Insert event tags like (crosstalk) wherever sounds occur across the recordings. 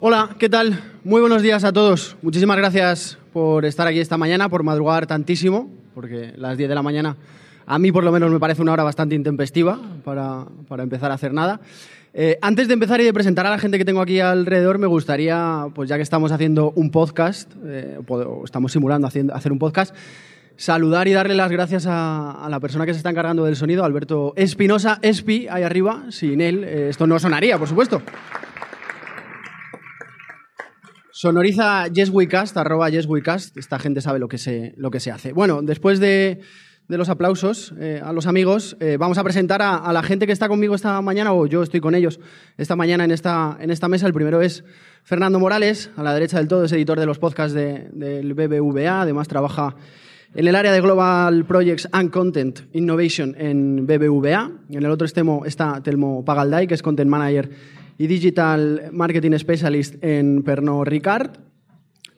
Hola, ¿qué tal? Muy buenos días a todos. Muchísimas gracias por estar aquí esta mañana, por madrugar tantísimo, porque las 10 de la mañana a mí por lo menos me parece una hora bastante intempestiva para, para empezar a hacer nada. Eh, antes de empezar y de presentar a la gente que tengo aquí alrededor, me gustaría, pues ya que estamos haciendo un podcast, eh, estamos simulando haciendo, hacer un podcast, saludar y darle las gracias a, a, la persona que se está encargando del sonido, Alberto Espinosa, Espi, ahí arriba. Sin él, eh, esto no sonaría, por supuesto. Sonoriza YesWeCast, arroba YesWeCast. Esta gente sabe lo que se, lo que se hace. Bueno, después de, de los aplausos eh, a los amigos, eh, vamos a presentar a, a, la gente que está conmigo esta mañana, o yo estoy con ellos esta mañana en esta, en esta mesa. El primero es Fernando Morales, a la derecha del todo, es editor de los podcasts de, del BBVA, además trabaja en el área de Global Projects and Content Innovation en BBVA. En el otro extremo está Telmo Pagalday, que es Content Manager y Digital Marketing Specialist en Pernod Ricard.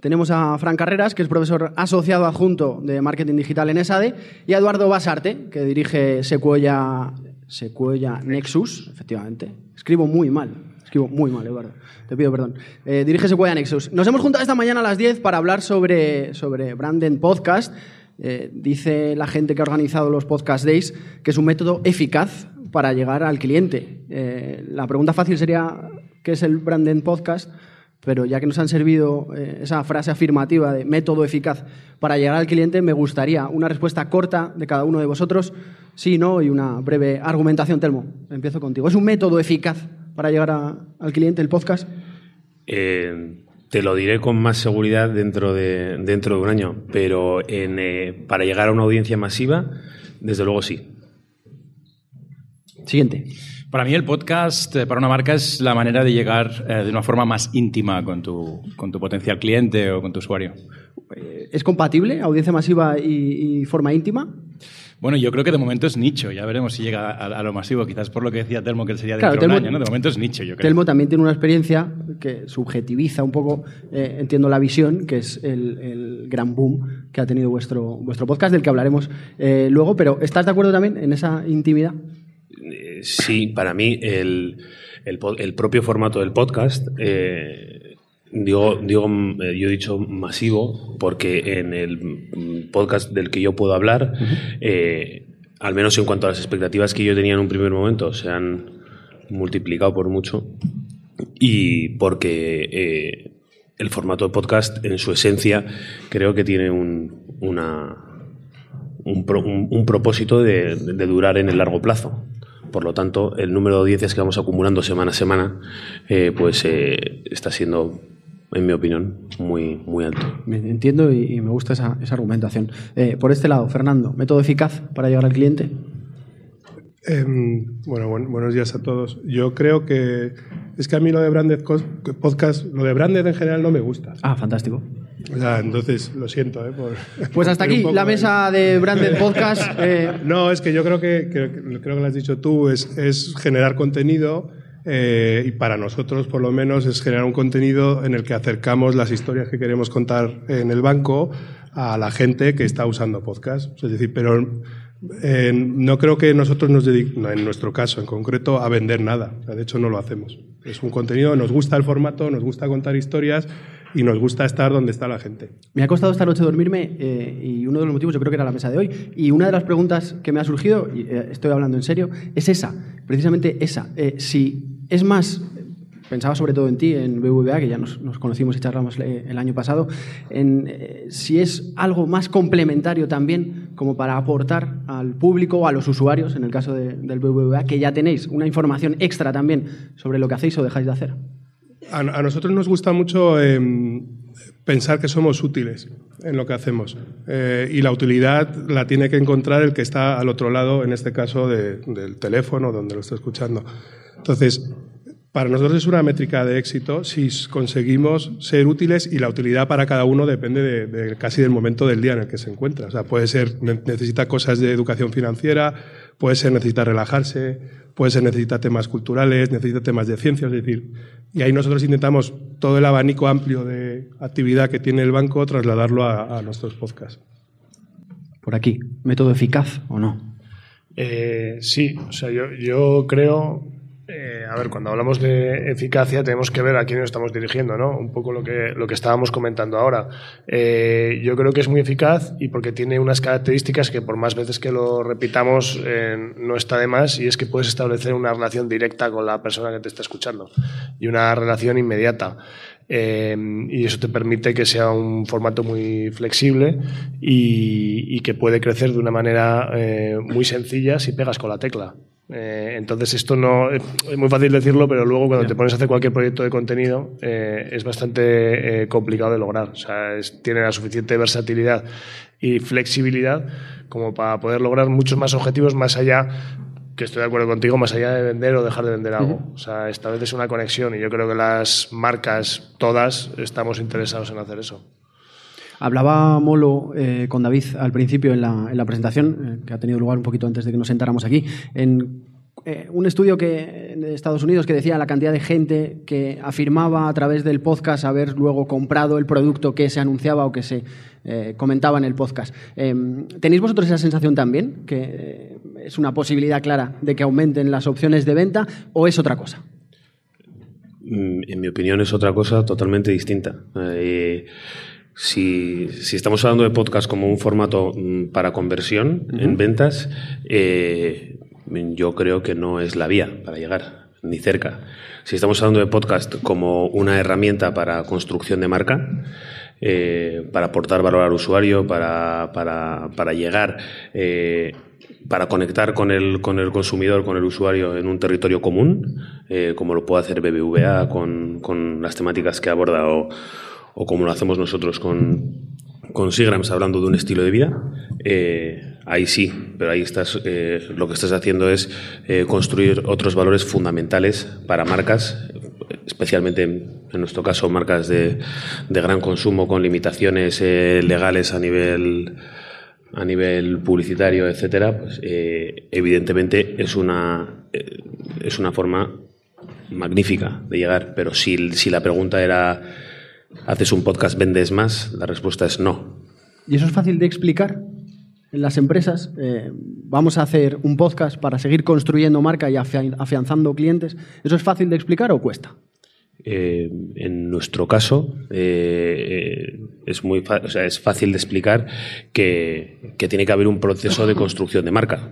Tenemos a Fran Carreras, que es profesor asociado adjunto de Marketing Digital en ESADE, y a Eduardo Basarte, que dirige Sequoia, Sequoia Nexus, efectivamente. Escribo muy mal, escribo muy mal, Eduardo. Te pido perdón. Eh, dirige Sequoia Nexus. Nos hemos juntado esta mañana a las 10 para hablar sobre, sobre Branded Podcast. Eh, dice la gente que ha organizado los Podcast Days que es un método eficaz para llegar al cliente. Eh, la pregunta fácil sería, ¿qué es el Branded Podcast? Pero ya que nos han servido eh, esa frase afirmativa de método eficaz para llegar al cliente, me gustaría una respuesta corta de cada uno de vosotros, sí, no, y una breve argumentación, Telmo. Empiezo contigo. ¿Es un método eficaz para llegar al cliente el podcast? Eh, te lo diré con más seguridad dentro de, dentro de un año, pero en, para llegar a una audiencia masiva, desde luego sí. Siguiente. Para mí el podcast eh, para una marca es la manera de llegar eh, de una forma más íntima con tu, con tu potencial cliente o con tu usuario. ¿Es compatible audiencia masiva y, y, forma íntima? Bueno, yo creo que de momento es nicho. Ya veremos si llega a, a lo masivo. Quizás por lo que decía Telmo que sería dentro claro, Telmo, de un año. ¿no? De momento es nicho, yo creo. Telmo también tiene una experiencia que subjetiviza un poco, eh, entiendo la visión, que es el, el, gran boom que ha tenido vuestro, vuestro podcast, del que hablaremos eh, luego. Pero ¿estás de acuerdo también en esa intimidad? Sí, para mí el, el, el, propio formato del podcast, eh, digo, digo, eh, yo he dicho masivo porque en el podcast del que yo puedo hablar, uh -huh. eh, al menos en cuanto a las expectativas que yo tenía en un primer momento, se han multiplicado por mucho y porque eh, el formato de podcast en su esencia creo que tiene un, una, un, pro, un, un propósito de, de, durar en el largo plazo. Por lo tanto, el número de audiencias que vamos acumulando semana a semana, eh, pues eh, está siendo, en mi opinión, muy, muy alto. Entiendo y, y me gusta esa, esa argumentación. Eh, por este lado, Fernando, ¿método eficaz para llegar al cliente? Eh, bueno, buen, buenos días a todos. Yo creo que es que a mí lo de Branded Podcast, lo de Branded en general no me gusta. Ah, fantástico. Sea, entonces, lo siento. ¿eh? Por, (laughs) pues hasta aquí (laughs) la mesa de Branded Podcast. (laughs) Eh. No, es que yo creo que, creo, creo que lo has dicho tú, es, es generar contenido eh, y para nosotros, por lo menos, es generar un contenido en el que acercamos las historias que queremos contar en el banco a la gente que está usando podcast. Es decir, pero eh, no creo que nosotros nos dediquemos, en nuestro caso en concreto, a vender nada. O sea, de hecho, no lo hacemos. Es un contenido, nos gusta el formato, nos gusta contar historias y nos gusta estar donde está la gente. Me ha costado esta noche dormirme eh, y uno de los motivos yo creo que era la mesa de hoy. Y una de las preguntas que me ha surgido, y eh, estoy hablando en serio, es esa, precisamente esa. Eh, si es más, pensaba sobre todo en ti, en BVA, que ya nos, conocimos y charlamos el año pasado, en si es algo más complementario también como para aportar al público o a los usuarios, en el caso de, del BVA, que ya tenéis una información extra también sobre lo que hacéis o dejáis de hacer. A, nosotros nos gusta mucho eh, pensar que somos útiles en lo que hacemos. Eh, y la utilidad la tiene que encontrar el que está al otro lado, en este caso de, del teléfono, donde lo está escuchando. Entonces, para nosotros es una métrica de éxito si conseguimos ser útiles y la utilidad para cada uno depende de, de, casi del momento del día en el que se encuentra. O sea, puede ser, necesita cosas de educación financiera, puede ser, necesita relajarse, puede ser, necesita temas culturales, necesita temas de ciencia, es decir, y ahí nosotros intentamos todo el abanico amplio de actividad que tiene el banco trasladarlo a, a nuestros podcasts. Por aquí, ¿método eficaz o no? Eh, sí, o sea, yo, yo creo Eh, a ver, cuando hablamos de eficacia tenemos que ver a quién nos estamos dirigiendo, ¿no? Un poco lo que, lo que estábamos comentando ahora. Eh, yo creo que es muy eficaz y porque tiene unas características que por más veces que lo repitamos eh, no está de más y es que puedes establecer una relación directa con la persona que te está escuchando y una relación inmediata. y eso te permite que sea un formato muy flexible y, y que puede crecer de una manera muy sencilla si pegas con la tecla. Eh, entonces, esto no es muy fácil decirlo, pero luego cuando te pones a hacer cualquier proyecto de contenido eh, es bastante eh, complicado de lograr. O sea, tiene la suficiente versatilidad y flexibilidad como para poder lograr muchos más objetivos más allá que estoy de acuerdo contigo, más allá de vender o dejar de vender algo. O sea, esta vez es una conexión y yo creo que las marcas, todas, estamos interesados en hacer eso. Hablaba Molo eh, con David al principio en la, en la presentación, eh, que ha tenido lugar un poquito antes de que nos sentáramos aquí, en eh, un estudio que, de Estados Unidos que decía la cantidad de gente que afirmaba a través del podcast haber luego comprado el producto que se anunciaba o que se comentaba en el podcast. ¿Tenéis vosotros esa sensación también? ¿Que es una posibilidad clara de que aumenten las opciones de venta o es otra cosa? Mm, en mi opinión es otra cosa totalmente distinta. Si, estamos hablando de podcast como un formato mm, para conversión en ventas, eh, yo creo que no es la vía para llegar, ni cerca. Si estamos hablando de podcast como una herramienta para construcción de marca, eh, para aportar valor al usuario, para, llegar, eh, para conectar con el, con el consumidor, con el usuario en un territorio común, como lo puede hacer BBVA con, con las temáticas que aborda o o como lo hacemos nosotros con, con Sigrams hablando de un estilo de vida, eh, ahí sí, pero ahí estás, eh, lo que estás haciendo es eh, construir otros valores fundamentales para marcas, especialmente en, nuestro caso marcas de, de, gran consumo con limitaciones legales a nivel a nivel publicitario, etcétera, pues evidentemente es una es una forma magnífica de llegar. Pero si, si la pregunta era ¿Haces un podcast, vendes más? La respuesta es no. ¿Y eso es fácil de explicar? En las empresas, eh, vamos a hacer un podcast para seguir construyendo marca y afianzando clientes. ¿Eso es fácil de explicar o cuesta? Eh, en nuestro caso, eh, es, muy es fácil de explicar que, tiene que haber un proceso de construcción de marca.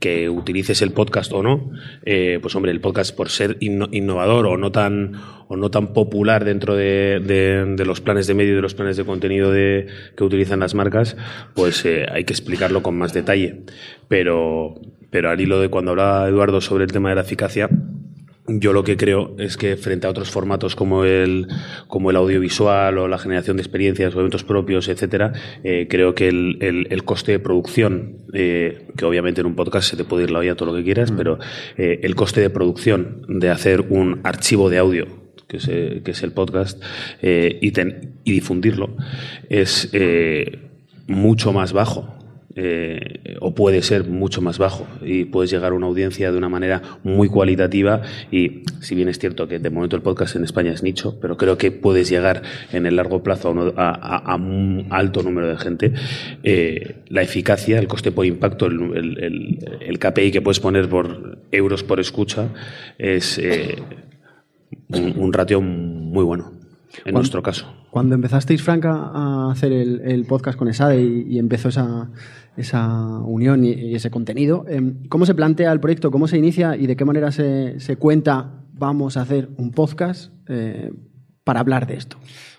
Que utilices el podcast o no, eh, pues hombre, el podcast por ser innovador o no tan, o no tan popular dentro de, los planes de medio y de los planes de contenido de, que utilizan las marcas, pues hay que explicarlo con más detalle. Pero, pero al hilo de cuando hablaba Eduardo sobre el tema de la eficacia, yo lo que creo es que frente a otros formatos como el, como el audiovisual o la generación de experiencias o eventos propios, etcétera, eh, creo que el, el, coste de producción, eh, que obviamente en un podcast se te puede ir la olla todo lo que quieras, mm. pero eh, el coste de producción de hacer un archivo de audio que es, que es el podcast y, y difundirlo es mucho más bajo eh, o puede ser mucho más bajo y puedes llegar a una audiencia de una manera muy cualitativa y si bien es cierto que de momento el podcast en España es nicho, pero creo que puedes llegar en el largo plazo a, un alto número de gente, eh, la eficacia, el coste por impacto, el, KPI que puedes poner por euros por escucha es eh, un, ratio muy bueno en nuestro caso. Cuando empezasteis, Franca, a hacer el, podcast con ESADE y, empezó esa, esa unión y, ese contenido, em, ¿cómo se plantea el proyecto? ¿Cómo se inicia y de qué manera se, se cuenta vamos a hacer un podcast eh, para hablar de esto?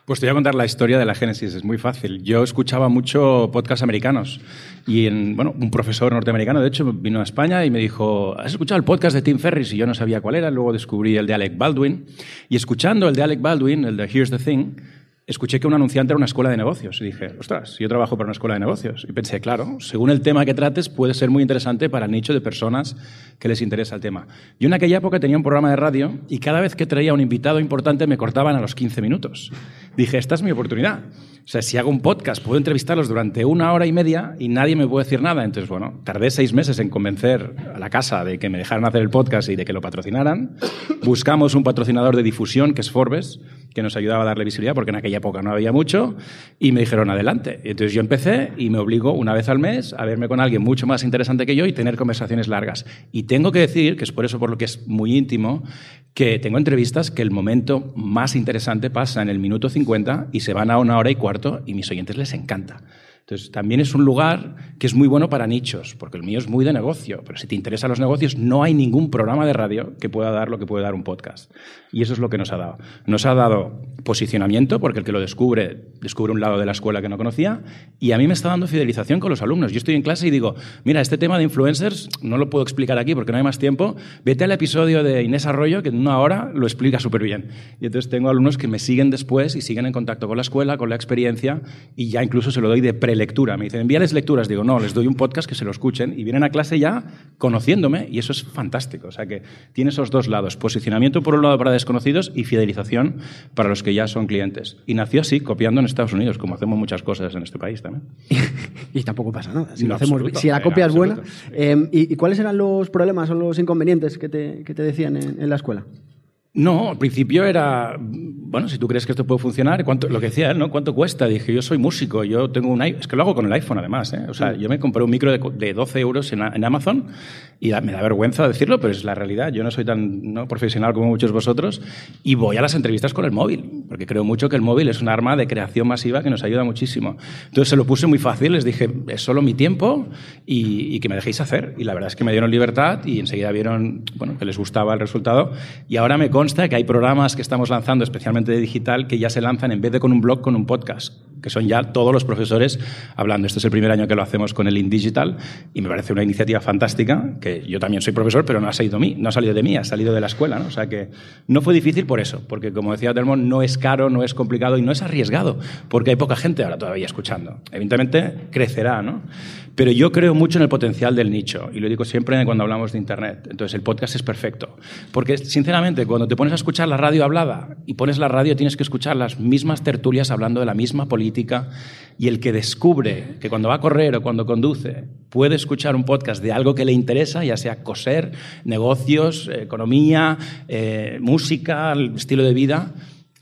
Pues te voy a contar la historia de la Génesis, es muy fácil. Yo escuchaba mucho podcasts americanos y en, bueno, un profesor norteamericano, de hecho, vino a España y me dijo, ¿has escuchado el podcast de Tim Ferriss? Y yo no sabía cuál era, luego descubrí el de Alec Baldwin. Y escuchando el de Alec Baldwin, el de Here's the Thing, escuché que un anunciante era una escuela de negocios y dije, ostras, yo trabajo para una escuela de negocios. Y pensé, claro, según el tema que trates puede ser muy interesante para el nicho de personas que les interesa el tema. Yo en aquella época tenía un programa de radio y cada vez que traía un invitado importante me cortaban a los 15 minutos. Dije, esta es mi oportunidad. O sea, si hago un podcast, puedo entrevistarlos durante una hora y media y nadie me puede decir nada. Entonces, bueno, tardé seis meses en convencer a la casa de que me dejaran hacer el podcast y de que lo patrocinaran. Buscamos un patrocinador de difusión, que es Forbes, que nos ayudaba a darle visibilidad, porque en aquella época no había mucho, y me dijeron adelante. Entonces yo empecé y me obligo una vez al mes a verme con alguien mucho más interesante que yo y tener conversaciones largas. Y tengo que decir, que es por eso por lo que es muy íntimo, que tengo entrevistas que el momento más interesante pasa en el minuto 50 y se van a una hora y cuarto y mis oyentes les encanta. Entonces, también es un lugar que es muy bueno para nichos, porque el mío es muy de negocio, pero si te interesan los negocios, no hay ningún programa de radio que pueda dar lo que puede dar un podcast. Y eso es lo que nos ha dado. Nos ha dado posicionamiento, porque el que lo descubre, descubre un lado de la escuela que no conocía, y a mí me está dando fidelización con los alumnos. Yo estoy en clase y digo, mira, este tema de influencers no lo puedo explicar aquí porque no hay más tiempo, vete al episodio de Inés Arroyo, que en una hora lo explica súper bien. Y entonces tengo alumnos que me siguen después y siguen en contacto con la escuela, con la experiencia, y ya incluso se lo doy de pre lectura. Me dicen, envíales lecturas. Digo, no, les doy un podcast que se lo escuchen y vienen a clase ya conociéndome y eso es fantástico. O sea que tiene esos dos lados, posicionamiento por un lado para desconocidos y fidelización para los que ya son clientes. Y nació así, copiando en Estados Unidos, como hacemos muchas cosas en este país también. (laughs) y tampoco pasa nada. Si, No, lo hacemos, absoluto. si la copia es En buena. Eh, ¿y, y cuáles eran los problemas o los inconvenientes que te, que te decían en, en la escuela? No, al principio era, bueno, si tú crees que esto puede funcionar, ¿cuánto, lo que decía él, ¿no? ¿Cuánto cuesta? Dije, yo soy músico, yo tengo un iPhone, es que lo hago con el iPhone además, ¿eh? O sea, yo me compré un micro de, de 12 euros en, en Amazon y me da vergüenza decirlo, pero es la realidad. Yo no soy tan ¿no? profesional como muchos de vosotros y voy a las entrevistas con el móvil, porque creo mucho que el móvil es un arma de creación masiva que nos ayuda muchísimo. Entonces se lo puse muy fácil, les dije, es solo mi tiempo y, y que me dejéis hacer. Y la verdad es que me dieron libertad y enseguida vieron bueno, que les gustaba el resultado. Y ahora me consta que hay programas que estamos lanzando, especialmente de digital, que ya se lanzan en vez de con un blog, con un podcast, que son ya todos los profesores hablando. Este es el primer año que lo hacemos con el InDigital y me parece una iniciativa fantástica, que yo también soy profesor, pero no ha salido, mí, no ha salido de mí, ha salido de la escuela. ¿no? O sea que no fue difícil por eso, porque como decía Telmo, no es caro, no es complicado y no es arriesgado, porque hay poca gente ahora todavía escuchando. Evidentemente crecerá, ¿no? Pero yo creo mucho en el potencial del nicho, y lo digo siempre cuando hablamos de Internet. Entonces, el podcast es perfecto. Porque, sinceramente, cuando te pones a escuchar la radio hablada y pones la radio, tienes que escuchar las mismas tertulias hablando de la misma política, y el que descubre que cuando va a correr o cuando conduce puede escuchar un podcast de algo que le interesa, ya sea coser, negocios, economía, eh, música, estilo de vida,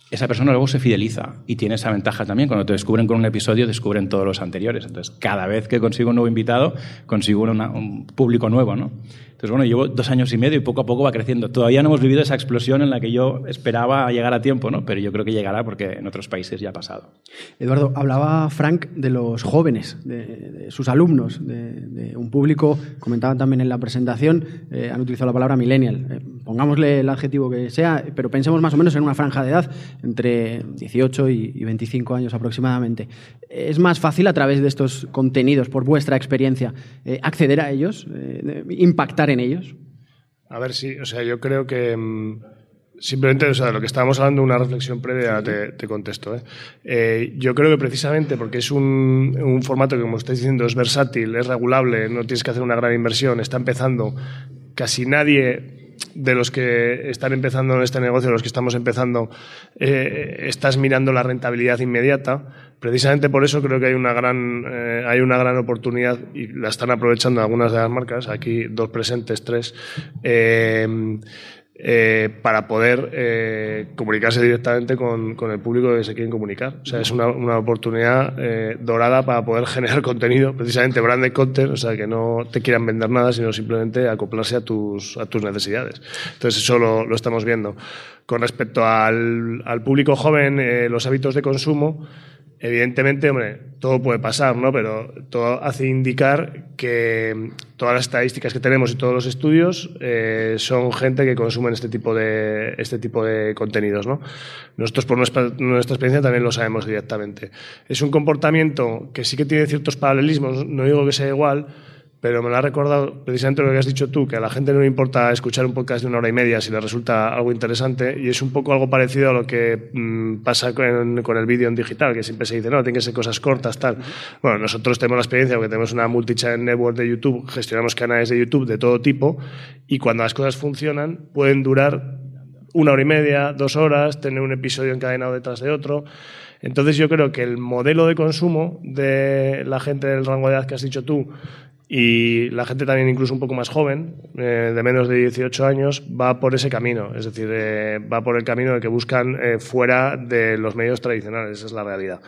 esa persona luego se fideliza y tiene esa ventaja también. Cuando te descubren con un episodio, descubren todos los anteriores. Entonces, cada vez que consigo un nuevo invitado, consigo un público nuevo, ¿no? Entonces, bueno, llevo dos años y medio y poco a poco va creciendo. Todavía no hemos vivido esa explosión en la que yo esperaba llegar a tiempo, ¿no? Pero yo creo que llegará porque en otros países ya ha pasado. Eduardo, hablaba Frank de los jóvenes, de, sus alumnos, de, de un público, comentaban también en la presentación, eh, han utilizado la palabra millennial. Eh, pongámosle el adjetivo que sea, pero pensemos más o menos en una franja de edad entre 18 y, y 25 años aproximadamente. ¿Es más fácil a través de estos contenidos, por vuestra experiencia, eh, acceder a ellos, eh, impactar en ellos? A ver, sí, o sea, yo creo que mm, simplemente, o sea, de lo que estábamos hablando, una reflexión previa, te, te contesto. ¿eh? Yo creo que precisamente porque es un formato que, como estáis diciendo, es versátil, es regulable, no tienes que hacer una gran inversión, está empezando, casi nadie de los que están empezando en este negocio, los que estamos empezando, eh, estás mirando la rentabilidad inmediata. Precisamente por eso creo que hay una gran, eh, hay una gran oportunidad y la están aprovechando algunas de las marcas, aquí dos presentes, tres, eh, eh, para poder eh, comunicarse directamente con, con el público que se quieren comunicar. O sea, es una, una oportunidad eh, dorada para poder (laughs) generar contenido, precisamente branded content, o sea, que no te quieran vender nada, sino simplemente acoplarse a tus, a tus necesidades. Entonces, eso lo, lo estamos viendo. Con respecto al, al público joven, eh, los hábitos de consumo, Evidentemente, hombre, todo puede pasar, ¿no? Pero todo hace indicar que todas las estadísticas que tenemos y todos los estudios eh, son gente que consumen este tipo de este tipo de contenidos, ¿no? Nosotros por nuestra experiencia también lo sabemos directamente. Es un comportamiento que sí que tiene ciertos paralelismos, no digo que sea igual, pero me lo ha recordado precisamente lo que has dicho tú, que a la gente no le importa escuchar un podcast de una hora y media si le resulta algo interesante, y es un poco algo parecido a lo que mm, pasa con, con el vídeo en digital, que siempre se dice, no, tienen que ser cosas cortas, tal. Bueno, nosotros tenemos la experiencia porque tenemos una multi-channel network de YouTube, gestionamos canales de YouTube de todo tipo, y cuando las cosas funcionan, pueden durar una hora y media, dos horas, tener un episodio encadenado detrás de otro. Entonces yo creo que el modelo de consumo de la gente del rango de edad que has dicho tú y la gente también incluso un poco más joven, eh, de menos de 18 años, va por ese camino. Es decir, eh, va por el camino de que buscan eh, fuera de los medios tradicionales. Esa es la realidad.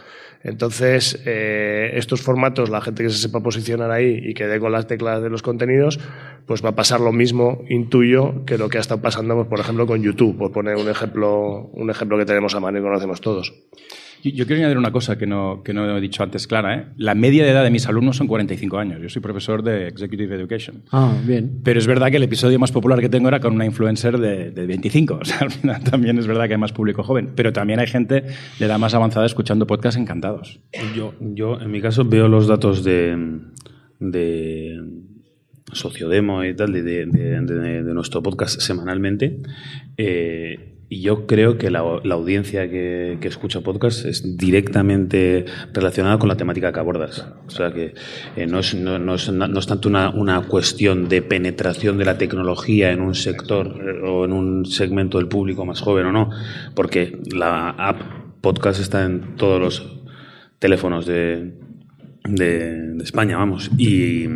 Entonces, estos formatos, la gente que se sepa posicionar ahí y que dé con las teclas de los contenidos, pues va a pasar lo mismo, intuyo, que lo que ha estado pasando, pues, por ejemplo, con YouTube, por poner un ejemplo, un ejemplo que tenemos a mano y conocemos todos. Yo, quiero añadir una cosa que no, que no he dicho antes clara. ¿eh? La media de edad de mis alumnos son 45 años. Yo soy profesor de Executive Education. Ah, bien. Pero es verdad que el episodio más popular que tengo era con una influencer de, de 25. (laughs) O sea, al final también es verdad que hay más público joven. Pero también hay gente de edad más avanzada escuchando podcasts encantados. Yo, yo en mi caso, veo los datos de, de Sociodemo y tal, de, de, de nuestro podcast semanalmente. Eh, y yo creo que la, audiencia que, escucha podcast es directamente relacionada con la temática que abordas. O sea que eh, no, es, no, no, es, no, es, tanto una, una, cuestión de penetración de la tecnología en un sector eh, o en un segmento del público más joven o no, porque la app podcast está en todos los teléfonos de, de, de España, vamos. Y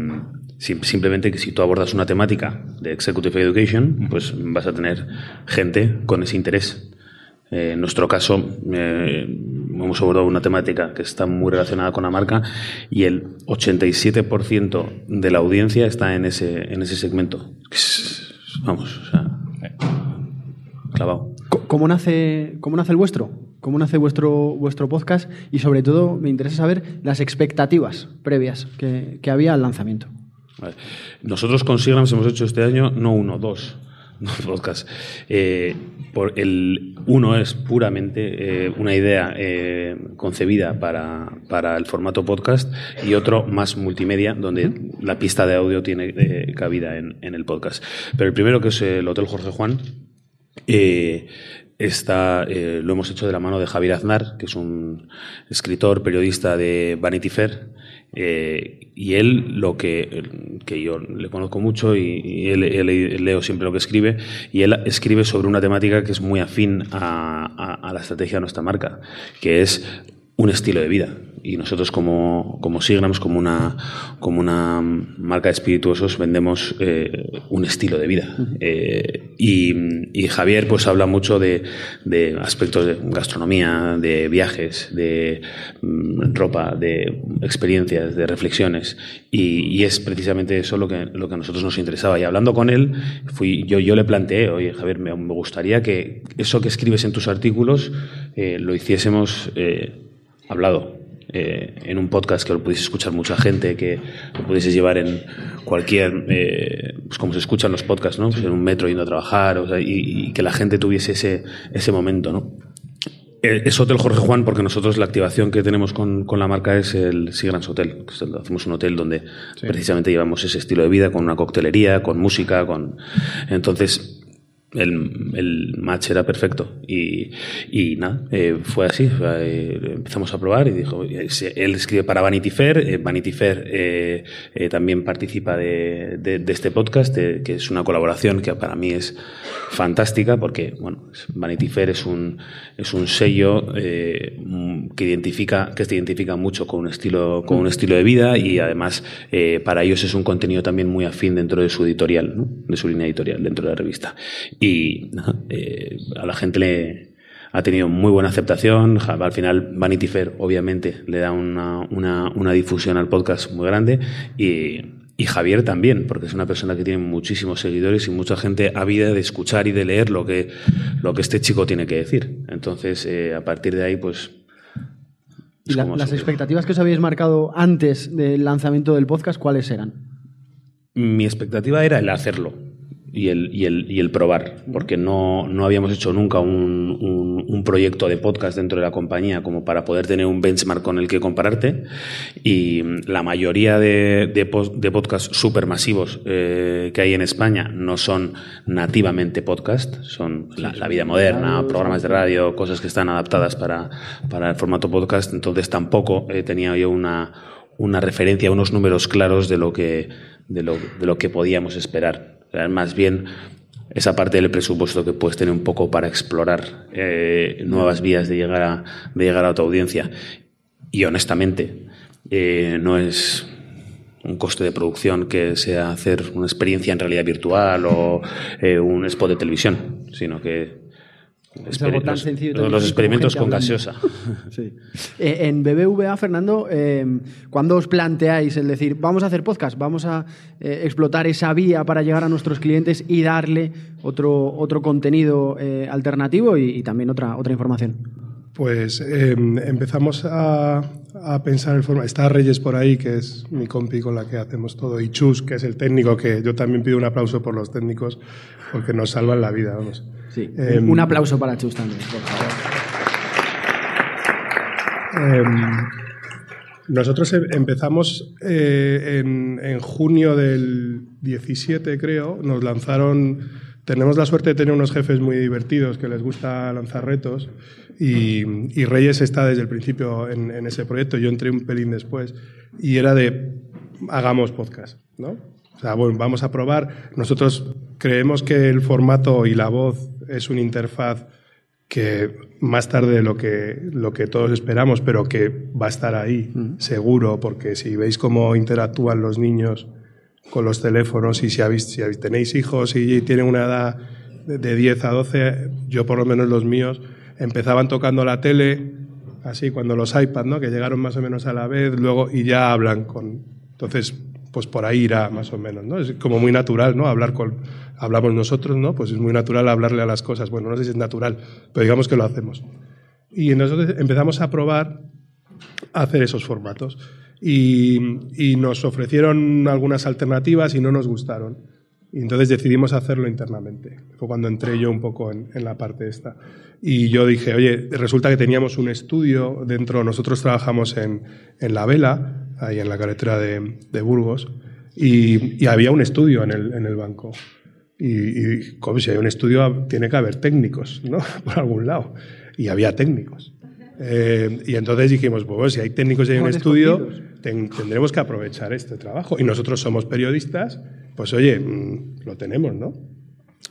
Simplemente que si tú abordas una temática de Executive Education, pues vas a tener gente con ese interés. Eh, en nuestro caso, eh, hemos abordado una temática que está muy relacionada con la marca y el 87% de la audiencia está en ese, en ese segmento. Vamos, o sea, clavado. ¿Cómo nace, cómo nace el vuestro? ¿Cómo nace vuestro, vuestro podcast? Y sobre todo, me interesa saber las expectativas previas que, que había al lanzamiento. Nosotros con Sigrams hemos hecho este año no uno, dos, (laughs) dos podcasts. Eh, por el uno es puramente eh, una idea eh, concebida para, para, el formato podcast y otro más multimedia, donde la pista de audio tiene cabida en, en, el podcast. Pero el primero, que es el Hotel Jorge Juan, está, lo hemos hecho de la mano de Javier Aznar, que es un escritor, periodista de Vanity Fair eh, y él, lo que, que, yo le conozco mucho y, él, leo siempre lo que escribe, y él escribe sobre una temática que es muy afín a, a la estrategia de nuestra marca, que es un estilo de vida y nosotros como, como Sigrams, como una, como una marca de espirituosos, vendemos eh, un estilo de vida. Eh, y, Javier pues habla mucho de, de, aspectos de gastronomía, de viajes, de mm, ropa, de experiencias, de reflexiones. Y, es precisamente eso lo que, lo que a nosotros nos interesaba. Y hablando con él, fui, yo, yo le planteé, oye Javier, me, gustaría que eso que escribes en tus artículos eh, lo hiciésemos hablado eh, en un podcast que lo pudiese escuchar mucha gente, que lo pudiese llevar en cualquier, eh, pues como se escuchan los podcasts, ¿no? Pues en un metro yendo a trabajar, o sea, y, que la gente tuviese ese, ese momento, ¿no? Eh, es Hotel Jorge Juan porque nosotros la activación que tenemos con, con la marca es el Sigrans Hotel. hacemos un hotel donde precisamente llevamos ese estilo de vida con una coctelería, con música, con... Entonces, el, el, match era perfecto. Y, y nada, eh, fue así. Eh, empezamos a probar y dijo, él escribe para Vanity Fair, eh, Vanity Fair eh, eh, también participa de, de, de este podcast, que es una colaboración que para mí es fantástica porque, bueno, Vanity Fair es un, es un sello que identifica, que se identifica mucho con un estilo, con un estilo de vida y además para ellos es un contenido también muy afín dentro de su editorial, ¿no? de su línea editorial dentro de la revista. Y eh, a la gente le ha tenido muy buena aceptación. Al final, Vanity Fair, obviamente, le da una, una, una difusión al podcast muy grande. Y, y Javier también, porque es una persona que tiene muchísimos seguidores y mucha gente ávida de escuchar y de leer lo que, lo que este chico tiene que decir. Entonces, eh, a partir de ahí, pues. ¿Y las expectativas que os habéis marcado antes del lanzamiento del podcast, cuáles eran? Mi expectativa era el hacerlo y el, y el, y el probar, porque no, no, habíamos hecho nunca un, un, un, proyecto de podcast dentro de la compañía como para poder tener un benchmark con el que compararte. Y la mayoría de, de, de podcasts supermasivos eh, que hay en España no son nativamente podcast, son la, la, vida moderna, programas de radio, cosas que están adaptadas para, para el formato podcast. Entonces tampoco eh, tenía yo una, una referencia, unos números claros de lo que, de lo, de lo que podíamos esperar más bien esa parte del presupuesto que puedes tener un poco para explorar eh, nuevas vías de llegar a, de llegar a tu audiencia. Y honestamente, eh, no es un coste de producción que sea hacer una experiencia en realidad virtual o eh, un spot de televisión, sino que es algo tan los, sencillo los, también experimentos con gaseosa. (laughs) Sí. Eh, en BBVA, Fernando, eh, ¿cuándo os planteáis el decir, vamos a hacer podcast, vamos a eh, explotar esa vía para llegar a nuestros clientes y darle otro, otro contenido eh, alternativo y, y también otra, otra información? Pues eh, empezamos a, a pensar en forma. Está Reyes por ahí, que es mi compi con la que hacemos todo, y Chus, que es el técnico, que yo también pido un aplauso por los técnicos, porque nos salvan la vida, vamos. Sí. Eh, un aplauso para Chus también, por favor. Eh, nosotros em- empezamos eh, en, en junio del 17, creo. Nos lanzaron. Tenemos la suerte de tener unos jefes muy divertidos que les gusta lanzar retos. Y, y Reyes está desde el principio en, en ese proyecto. Yo entré un pelín después. Y era de. Hagamos podcast, ¿no? O sea, bueno, vamos a probar. Nosotros creemos que el formato y la voz es una interfaz que más tarde de lo que, lo que todos esperamos, pero que va a estar ahí, seguro, porque si veis cómo interactúan los niños con los teléfonos y si, habéis, si tenéis hijos y tienen una edad de, de 10 a 12, yo por lo menos los míos, empezaban tocando la tele, así cuando los iPads, ¿no? que llegaron más o menos a la vez, luego y ya hablan con... Entonces, pues por ahí irá más o menos, ¿no? Es como muy natural, ¿no? Hablar con... Hablamos nosotros, ¿no? Pues es muy natural hablarle a las cosas. Bueno, no sé si es natural, pero digamos que lo hacemos. Y nosotros empezamos a probar hacer esos formatos. Y, nos ofrecieron algunas alternativas y no nos gustaron. Y entonces decidimos hacerlo internamente. Fue cuando entré yo un poco en, la parte esta. Y yo dije, oye, resulta que teníamos un estudio dentro, nosotros trabajamos en, en La Vela, ahí en la carretera de, Burgos, y, y había un estudio en el, en el banco. Y, y como si hay un estudio, tiene que haber técnicos, ¿no? (laughs) Por algún lado. Y había técnicos. Eh, y entonces dijimos, pues bueno, si hay técnicos y hay un estudio, ten- tendremos que aprovechar este trabajo. Y nosotros somos periodistas, pues oye, mm, lo tenemos, ¿no?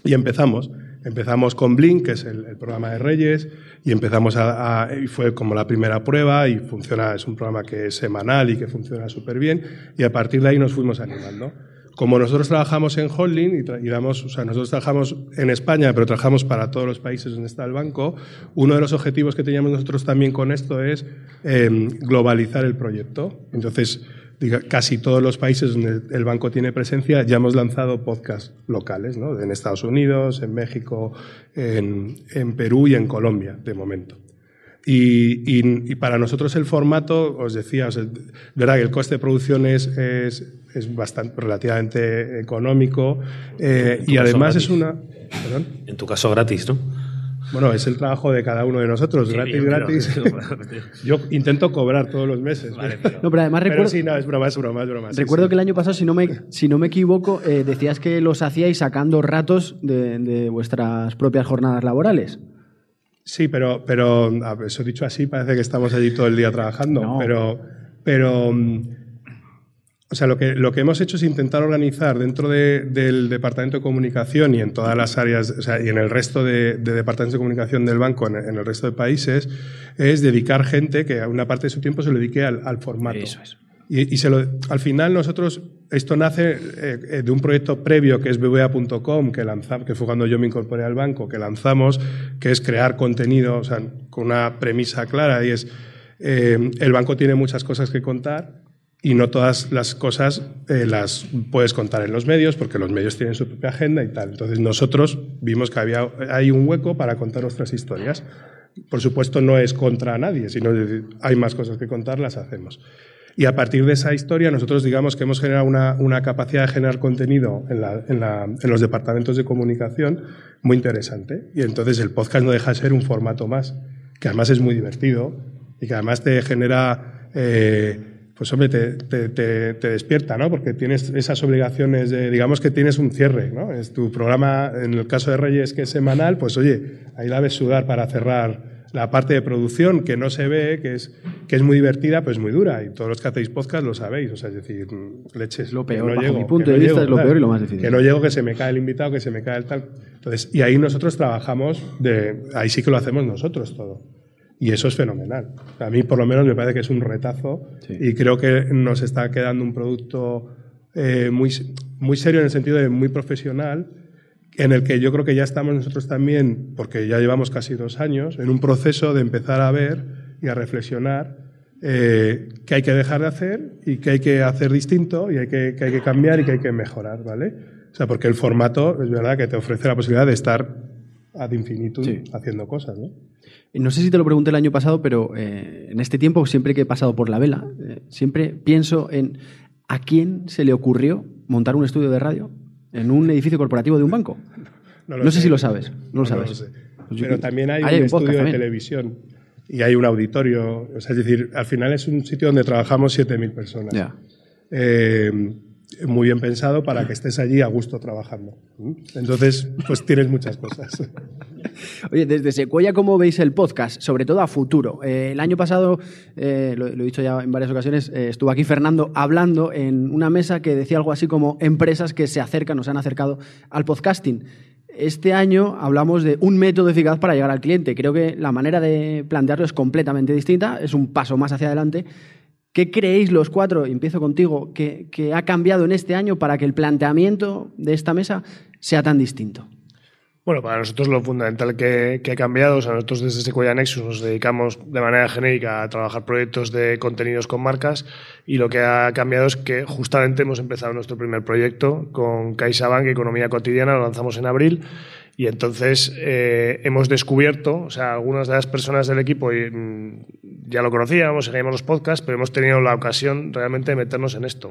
Y empezamos. Empezamos con Blink, que es el, el programa de Reyes, y empezamos a, a- y fue como la primera prueba y funciona, es un programa que es semanal y que funciona súper bien, y a partir de ahí nos fuimos animando. Como nosotros trabajamos en holding y, y damos, o sea, nosotros trabajamos en España, pero trabajamos para todos los países donde está el banco, uno de los objetivos que teníamos nosotros también con esto es eh, globalizar el proyecto. Entonces, casi todos los países donde el banco tiene presencia ya hemos lanzado podcasts locales, ¿no? en Estados Unidos, en México, en Perú y en Colombia, de momento. Y, y- y para nosotros el formato, os decía, o sea, verdad que el coste de producción es, es, es bastante relativamente económico eh, y además gratis. es una... ¿Perdón? En tu caso, gratis, ¿no? Bueno, es el trabajo de cada uno de nosotros, Sí, gratis, yo gratis. (laughs) Yo intento cobrar todos los meses. No, pero además Pero recuerdo, sí, no, es broma, es broma, es broma. recuerdo sí. que el año pasado, si no me, si no me equivoco, eh, decías que los hacíais sacando ratos de, de vuestras propias jornadas laborales. Sí, pero, pero eso dicho así, parece que estamos allí todo el día trabajando. No. Pero, pero mm, o sea, lo que, lo que hemos hecho es intentar organizar dentro de- del Departamento de Comunicación y en todas las áreas, o sea, y en el resto de, de departamentos de comunicación del banco, en, en el resto de países, es dedicar gente que a una parte de su tiempo se lo dedique al, al formato. Eso es. Y, y se lo, al final nosotros, esto nace eh, eh, de un proyecto previo que es BBA.com, que, que fue cuando yo me incorporé al banco, que lanzamos, que es crear contenido o sea, con una premisa clara y es, eh, el banco tiene muchas cosas que contar y no todas las cosas eh, las puedes contar en los medios porque los medios tienen su propia agenda y tal. Entonces nosotros vimos que había hay un hueco para contar nuestras historias. Por supuesto no es contra nadie, sino hay más cosas que contar, las hacemos. Y a partir de esa historia, nosotros digamos que hemos generado una, una capacidad de generar contenido en, la- en la- en los departamentos de comunicación muy interesante. Y entonces el podcast no deja de ser un formato más, que además es muy divertido y que además te genera, eh, pues hombre, te, te- te- despierta, ¿no? Porque tienes esas obligaciones de, digamos que tienes un cierre, ¿no? Es tu programa, en el caso de Reyes, que es semanal, pues oye, ahí la ves sudar para cerrar la parte de producción que no se ve, que es, que es muy divertida, pues muy dura. Y todos los que hacéis podcast lo sabéis. O sea, es decir, leches. Lo peor, bajo llego, mi punto de no vista, llego, es lo tal. peor y lo más difícil. Que no llego, que se me cae el invitado, que se me cae el tal. Entonces, y ahí nosotros trabajamos, de, ahí sí que lo hacemos nosotros todo. Y eso es fenomenal. A mí, por lo menos, me parece que es un retazo Sí. y creo que nos está quedando un producto eh, muy, muy serio en el sentido de muy profesional, en el que yo creo que ya estamos nosotros también, porque ya llevamos casi dos años, en un proceso de empezar a ver y a reflexionar eh, qué hay que dejar de hacer y qué hay que hacer distinto y hay que, que hay que cambiar y que hay que mejorar, ¿vale? O sea, porque el formato es verdad que te ofrece la posibilidad de estar ad infinitum Sí. haciendo cosas, ¿no? Y No sé si te lo pregunté el año pasado, pero eh, en este tiempo, siempre que he pasado por la vela, eh, siempre pienso en a quién se le ocurrió montar un estudio de radio en un edificio corporativo de un banco. (laughs) No sé si lo sabes, no lo sabes. sé. Pues Pero también hay un un estudio de televisión y hay un auditorio. O sea, es decir, al final es un sitio donde trabajamos 7.000 personas. Eh, muy bien pensado para que estés allí a gusto trabajando. Entonces, pues tienes muchas cosas. (laughs) Oye, desde Secuoya, ¿cómo veis el podcast? Sobre todo a futuro. Eh, el año pasado, eh, lo, he dicho ya en varias ocasiones, eh, estuvo aquí Fernando hablando en una mesa que decía algo así como empresas que se acercan o se han acercado al podcasting. Este año hablamos de un método eficaz para llegar al cliente. Creo que la manera de plantearlo es completamente distinta, es un paso más hacia adelante. ¿Qué creéis los cuatro, y empiezo contigo, que ha cambiado en este año para que el planteamiento de esta mesa sea tan distinto? Bueno, para nosotros lo fundamental que, ha cambiado, o sea, nosotros desde Sequoia Nexus nos dedicamos de manera genérica a trabajar proyectos de contenidos con marcas y lo que ha cambiado es que justamente hemos empezado nuestro primer proyecto con CaixaBank Economía Cotidiana, lo lanzamos en abril y entonces eh, hemos descubierto, o sea, algunas de las personas del equipo y, mm, ya lo conocíamos, seguíamos los podcasts, pero hemos tenido la ocasión realmente de meternos en esto.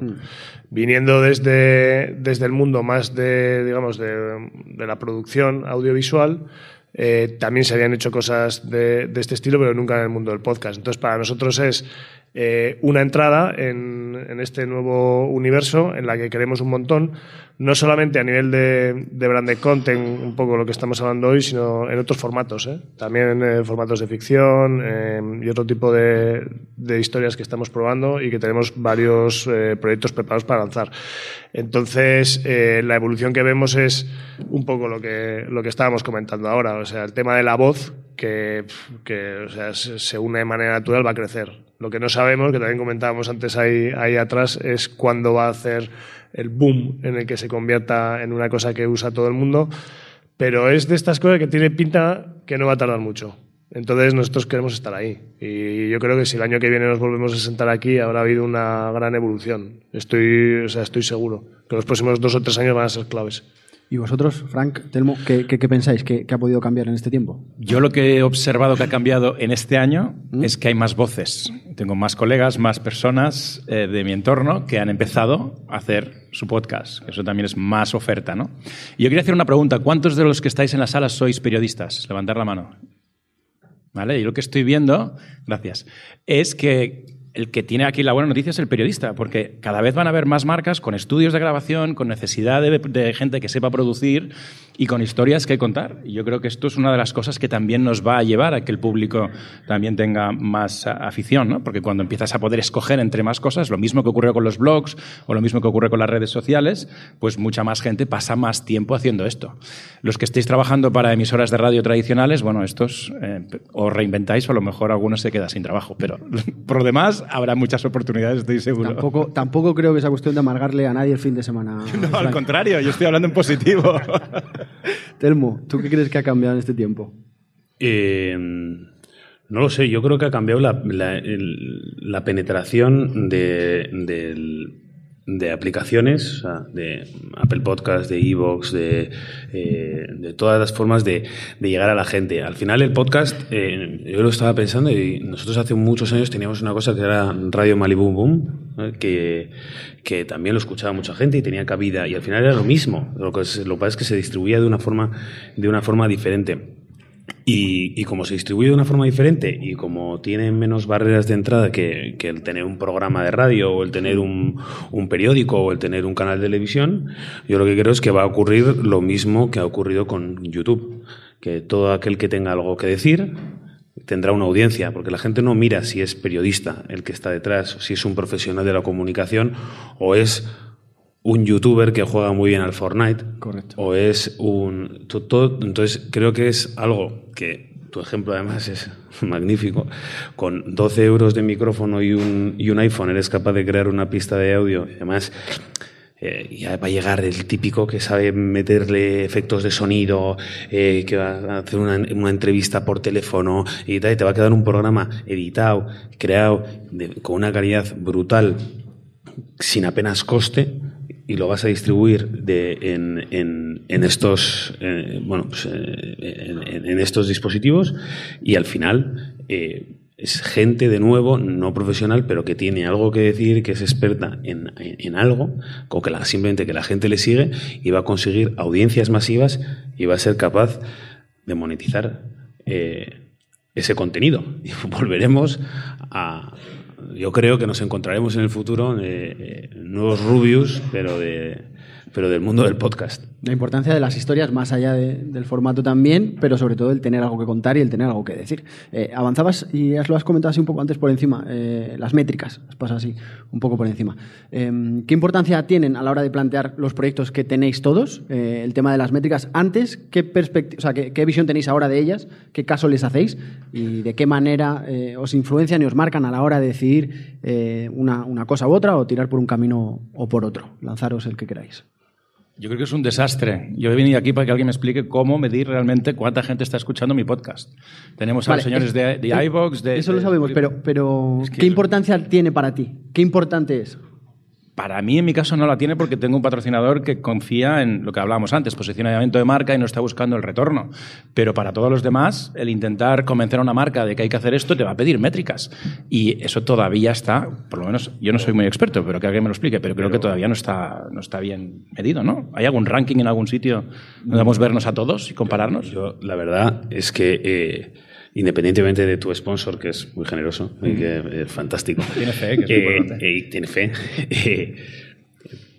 Viniendo desde, desde el mundo más de, digamos, de, de la producción audiovisual, eh, también se habían hecho cosas de, de este estilo, pero nunca en el mundo del podcast. Entonces, para nosotros es eh, una entrada en, este nuevo universo en la que queremos un montón, no solamente a nivel de, de branded content, un poco lo que estamos hablando hoy, sino en otros formatos, ¿eh? también eh, formatos de ficción eh, y otro tipo de, historias que estamos probando y que tenemos varios eh, proyectos preparados para lanzar. Entonces, eh, la evolución que vemos es un poco lo que, lo que estábamos comentando ahora, o sea, el tema de la voz que, se une de manera natural va a crecer. Lo que no sabemos, que también comentábamos antes ahí, atrás, es cuándo va a hacer el boom en el que se convierta en una cosa que usa todo el mundo, pero es de estas cosas que tiene pinta que no va a tardar mucho. Entonces nosotros queremos estar ahí y yo creo que si el año que viene nos volvemos a sentar aquí habrá habido una gran evolución. Estoy, o sea, estoy seguro que los próximos dos o tres años van a ser claves. ¿Y vosotros, Frank, Telmo, qué, qué- qué pensáis que, que ha podido cambiar en este tiempo? Yo lo que he observado que ha cambiado en este año es que hay más voces. Tengo más colegas, más personas eh, de mi entorno que han empezado a hacer su podcast. Eso también es más oferta, ¿no? Y yo quería hacer una pregunta. ¿Cuántos de los que estáis en la sala sois periodistas? Levantar la mano. ¿Vale? Y lo que estoy viendo, gracias, es que el que tiene aquí la buena noticia es el periodista, porque cada vez van a haber más marcas con estudios de grabación, con necesidad de, de gente que sepa producir y con historias que contar. Y yo creo que esto es una de las cosas que también nos va a llevar a que el público también tenga más a- afición, ¿no? Porque cuando empiezas a poder escoger entre más cosas, lo mismo que ocurre con los blogs o lo mismo que ocurre con las redes sociales, pues mucha más gente pasa más tiempo haciendo esto. Los que estéis trabajando para emisoras de radio tradicionales, bueno, estos eh, os reinventáis o a lo mejor alguno se queda sin trabajo, pero (laughs) por lo demás habrá muchas oportunidades, estoy seguro. Tampoco, tampoco creo que sea cuestión de amargarle a nadie el fin de semana. (laughs) No, al contrario, yo estoy hablando en positivo. (laughs) Telmo, ¿tú qué crees que ha cambiado en este tiempo? Eh, no lo sé, yo creo que ha cambiado la, penetración de, del- de aplicaciones, de Apple Podcast, de Evox, de, eh, de todas las formas de, de llegar a la gente. Al final el podcast, eh, yo lo estaba pensando y nosotros hace muchos años teníamos una cosa que era Radio Malibu Boom, ¿eh? que, que también lo escuchaba mucha gente y tenía cabida y al final era lo mismo. Lo que, es- lo que pasa es que se distribuía de una forma, de una forma diferente. Y, y como se distribuye de una forma diferente y como tiene menos barreras de entrada que, que el tener un programa de radio o el tener un, un periódico o el tener un canal de televisión, yo lo que creo es que va a ocurrir lo mismo que ha ocurrido con YouTube. Que todo aquel que tenga algo que decir tendrá una audiencia, porque la gente no mira si es periodista el que está detrás, si es un profesional de la comunicación o es un youtuber que juega muy bien al Fortnite. Correcto. O es un... Todo, entonces creo que es algo que tu ejemplo además es (laughs) magnífico. Con 12 euros de micrófono y un, y un iPhone eres capaz de crear una pista de audio. Y además eh, ya va a llegar el típico que sabe meterle efectos de sonido, eh, que va a hacer una, una, entrevista por teléfono y tal, y te va a quedar un programa editado, creado de, con una calidad brutal, sin apenas coste, y lo vas a distribuir de, en, en, en, estos, eh, bueno, pues, en, en, estos dispositivos y al final es gente de nuevo, no profesional, pero que tiene algo que decir, que es experta en, en algo, con que simplemente que la gente le sigue y va a conseguir audiencias masivas y va a ser capaz de monetizar eh, ese contenido. (laughs) Y volveremos a... Yo creo que nos encontraremos en el futuro eh, eh, nuevos Rubius, pero de, pero del mundo del podcast. La importancia de las historias más allá de, del formato también, pero sobre todo el tener algo que contar y el tener algo que decir. Eh, avanzabas y ya lo has comentado así un poco antes por encima, eh, las métricas, las pasas así un poco por encima. Eh, ¿Qué importancia tienen a la hora de plantear los proyectos que tenéis todos? Eh, el tema de las métricas antes, ¿qué, o sea, ¿qué, ¿qué, visión tenéis ahora de ellas? ¿Qué caso les hacéis? ¿Y de qué manera os influencian y os marcan a la hora de decidir una, una cosa u otra o tirar por un camino o por otro? Lanzaros el que queráis. Yo creo que es un desastre. Yo he venido aquí para que alguien me explique cómo medir realmente cuánta gente está escuchando mi podcast. Tenemos a vale, los señores es, de, de iVoox, de... Eso de, lo sabemos, pero, pero es que ¿qué importancia tiene para ti? ¿Qué importante es? Para mí, en mi caso, no la tiene porque tengo un patrocinador que confía en lo que hablábamos antes, posicionamiento de marca y no está buscando el retorno. Pero para todos los demás, el intentar convencer a una marca de que hay que hacer esto te va a pedir métricas. Y eso todavía está, por lo menos, yo no soy muy experto, pero que alguien me lo explique, pero creo pero, que todavía no está, no está bien medido, ¿no? ¿Hay algún ranking en algún sitio donde podemos vernos a todos y compararnos? Yo, la verdad es que... Eh, independientemente de tu sponsor, que es muy generoso y que es fantástico. Tiene fe, que es eh, importante. Eh, tiene fe. Eh,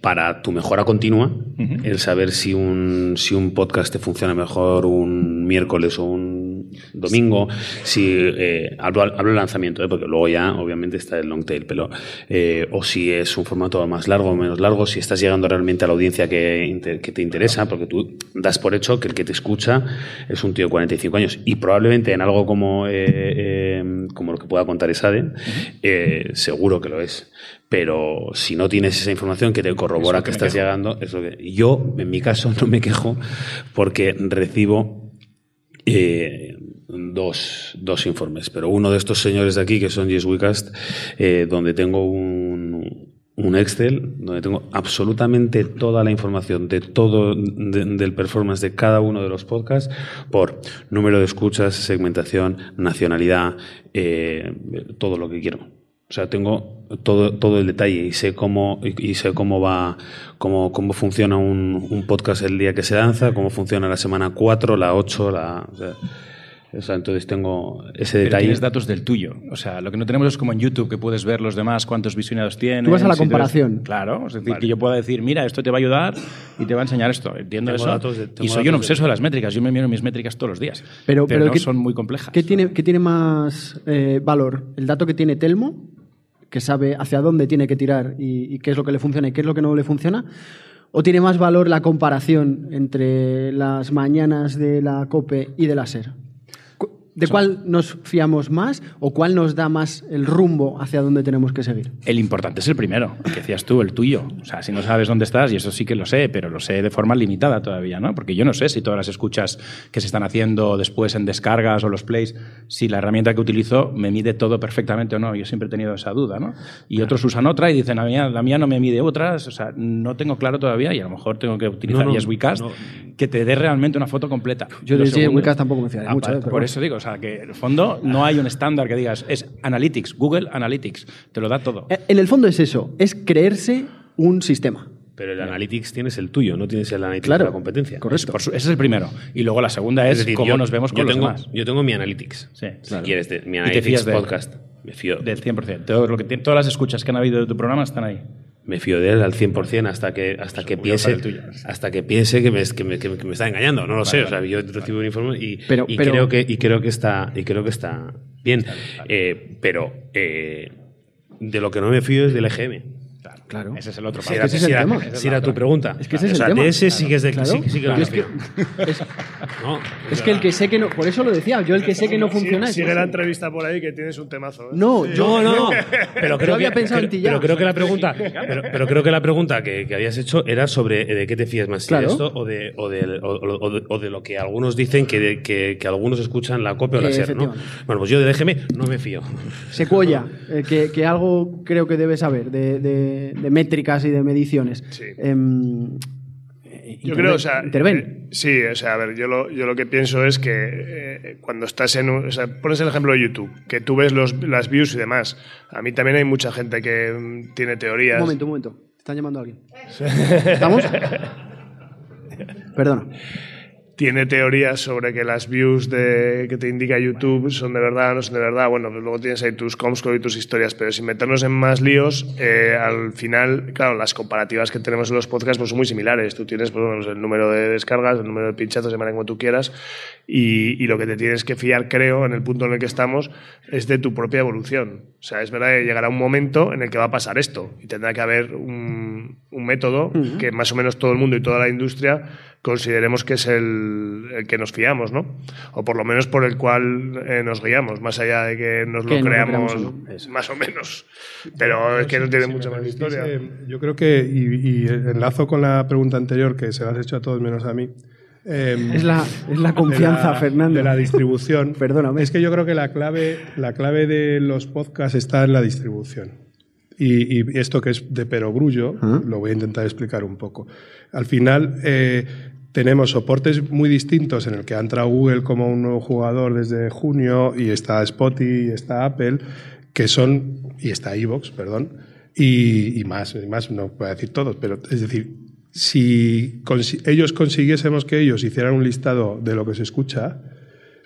para tu mejora continua, uh -huh. el saber si un, si un podcast te funciona mejor un miércoles o un domingo, si eh, hablo, hablo lanzamiento, ¿eh? porque luego ya obviamente está el long tail, pero eh, o si es un formato más largo o menos largo, si estás llegando realmente a la audiencia que, que te interesa, porque tú das por hecho que el que te escucha es un tío de 45 años y probablemente en algo como, eh, como lo que pueda contar -huh. seguro que lo es pero si no tienes esa información que te corrobora que, que estás quejo. llegando, es lo que yo en mi caso (laughs) no me quejo porque recibo eh, dos, dos, informes, pero uno de estos señores de aquí que son Yes Wecast, eh, donde tengo un, un Excel donde tengo absolutamente toda la información de todo de, del performance de cada uno de los podcasts por número de escuchas, segmentación, nacionalidad, eh, todo lo que quiero. O sea, tengo todo, todo el detalle y sé cómo, y, sé cómo va, cómo, cómo funciona un, un, podcast el día que se lanza, cómo funciona la semana 4, la 8, la. O sea, o sea, entonces tengo ese Pero detalle. Tienes datos del tuyo. O sea, lo que no tenemos es como en YouTube, que puedes ver los demás cuántos visionados tienen. Tú vas a la comparación. Ves... Claro, es decir, vale. que yo pueda decir, mira, esto te va a ayudar y te va a enseñar esto. Entiendo tengo eso. De, y soy un obseso de... de... las métricas. Yo me miro mis métricas todos los días. Pero, pero, pero no ¿qué, son muy complejas. ¿Qué tiene, qué tiene más eh, valor? ¿El dato que tiene Telmo? Que sabe hacia dónde tiene que tirar y, qué es lo que le funciona y qué es lo que no le funciona? ¿O tiene más valor la comparación entre las mañanas de la COPE y de la SER? ¿De cuál nos fiamos más o cuál nos da más el rumbo hacia dónde tenemos que seguir? El importante es el primero, el que decías tú, el tuyo. O sea, si no sabes dónde estás, y eso sí que lo sé, pero lo sé de forma limitada todavía, ¿no? Porque yo no sé si todas las escuchas que se están haciendo después en descargas o los plays, si la herramienta que utilizo me mide todo perfectamente o no. Yo siempre he tenido esa duda, ¿no? Y claro. otros usan otra y dicen, la mía, la mía no me mide otras. O sea, no tengo claro todavía y a lo mejor tengo que utilizar no, no, YesWecast no. que te dé realmente una foto completa. Yo de YesWecast tampoco me fiaré ah, mucho. ¿eh? Por eso digo, sea, que en el fondo no hay un estándar que digas, es Analytics, Google Analytics, te lo da todo. Eh, En el fondo es eso, es creerse un sistema. Pero el Analytics tienes el tuyo, no tienes el Analytics claro, de la competencia. Correcto. Ese es el primero. Y luego la segunda es, es decir, cómo yo, nos vemos con yo los tengo, demás. Yo tengo mi Analytics. Sí, si claro. quieres, mi Analytics podcast. Me fío. Del 100%. Todo lo que, todas las escuchas que han habido de tu programa están ahí. Me fío de él al 100% hasta que, hasta que piense, hasta que piense que me, que me, que me está engañando. No lo sé. O sea, yo recibo un informe y, Pero- y pero- creo que, y creo que está, y creo que está bien. Eh, pero, eh, de lo que no me fío es del EGM. Claro. Ese es el otro Si paso. era, era- tema. si era tu pregunta. Es que ese es o sea, el tema. de ese sí que es de Claro. sí, sí que Claro. me Es que- fío. Es, No, (laughs) es que el que sé que no. Por eso lo decía, yo el que sé que no funciona. Sigue la entrevista por ahí que tienes un temazo. ¿eh? No, yo. No, no, no. (laughs) Pero creo Yo había que, pensado en ti ya. pero creo que la pregunta, pero, pero creo que la pregunta que, que habías hecho era sobre eh, de qué te fías más, Claro. de esto o de, o, de, o, o- o de, o de lo que algunos dicen que, de- que, que algunos escuchan la copia o la Eh, SER, ¿no? Bueno, pues yo de DGM no me fío. Secuoya, (laughs) que, que algo creo que debes saber de, de- métricas y de mediciones. Sí. Em, eh, Yo creo, o sea, eh, sí, o sea, a ver, yo lo, yo lo que pienso es que eh, cuando estás en, un- o sea, pones el ejemplo de YouTube, que tú ves los, las views y demás. A mí también hay mucha gente que mm, tiene teorías. Un momento, un momento. Están llamando a alguien. (laughs) ¿Estamos? (laughs) Perdona. Tiene teorías sobre que las views de, que te indica YouTube son de verdad no son de verdad. Bueno, pues luego tienes ahí tus Comscore y tus historias, pero sin meternos en más líos, eh, al final, claro, las comparativas que tenemos en los podcasts pues, son muy similares. Tú tienes pues, bueno, el número de descargas, el número de pinchazos, de manera como tú quieras, y, y lo que te tienes que fiar, creo, en el punto en el que estamos, es de tu propia evolución. O sea, es verdad que llegará un momento en el que va a pasar esto y tendrá que haber un, un método que más o menos todo el mundo y toda la industria consideremos que es el, el que nos fiamos, ¿no? O por lo menos por el cual eh, nos guiamos, más allá de que nos Que lo creamos más o menos. Pero es que no tiene Si mucha me más permitís, historia. eh, yo creo que, y, y enlazo con la pregunta anterior que se la has hecho a todos menos a mí. eh, Es la, es la confianza, de la- Fernando. De la distribución. (laughs) Perdóname. Es que yo creo que la clave, la clave de los podcasts está en la distribución. Y, y esto que es de perogrullo, Ah. lo voy a intentar explicar un poco. Al final, eh, tenemos soportes muy distintos en el que ha entrado Google como un nuevo jugador desde junio y está Spotify y está Apple, que son, y está Evox, perdón, y, y más, y más, no puedo decir todos, pero es decir, si ellos consiguiésemos que ellos hicieran un listado de lo que se escucha,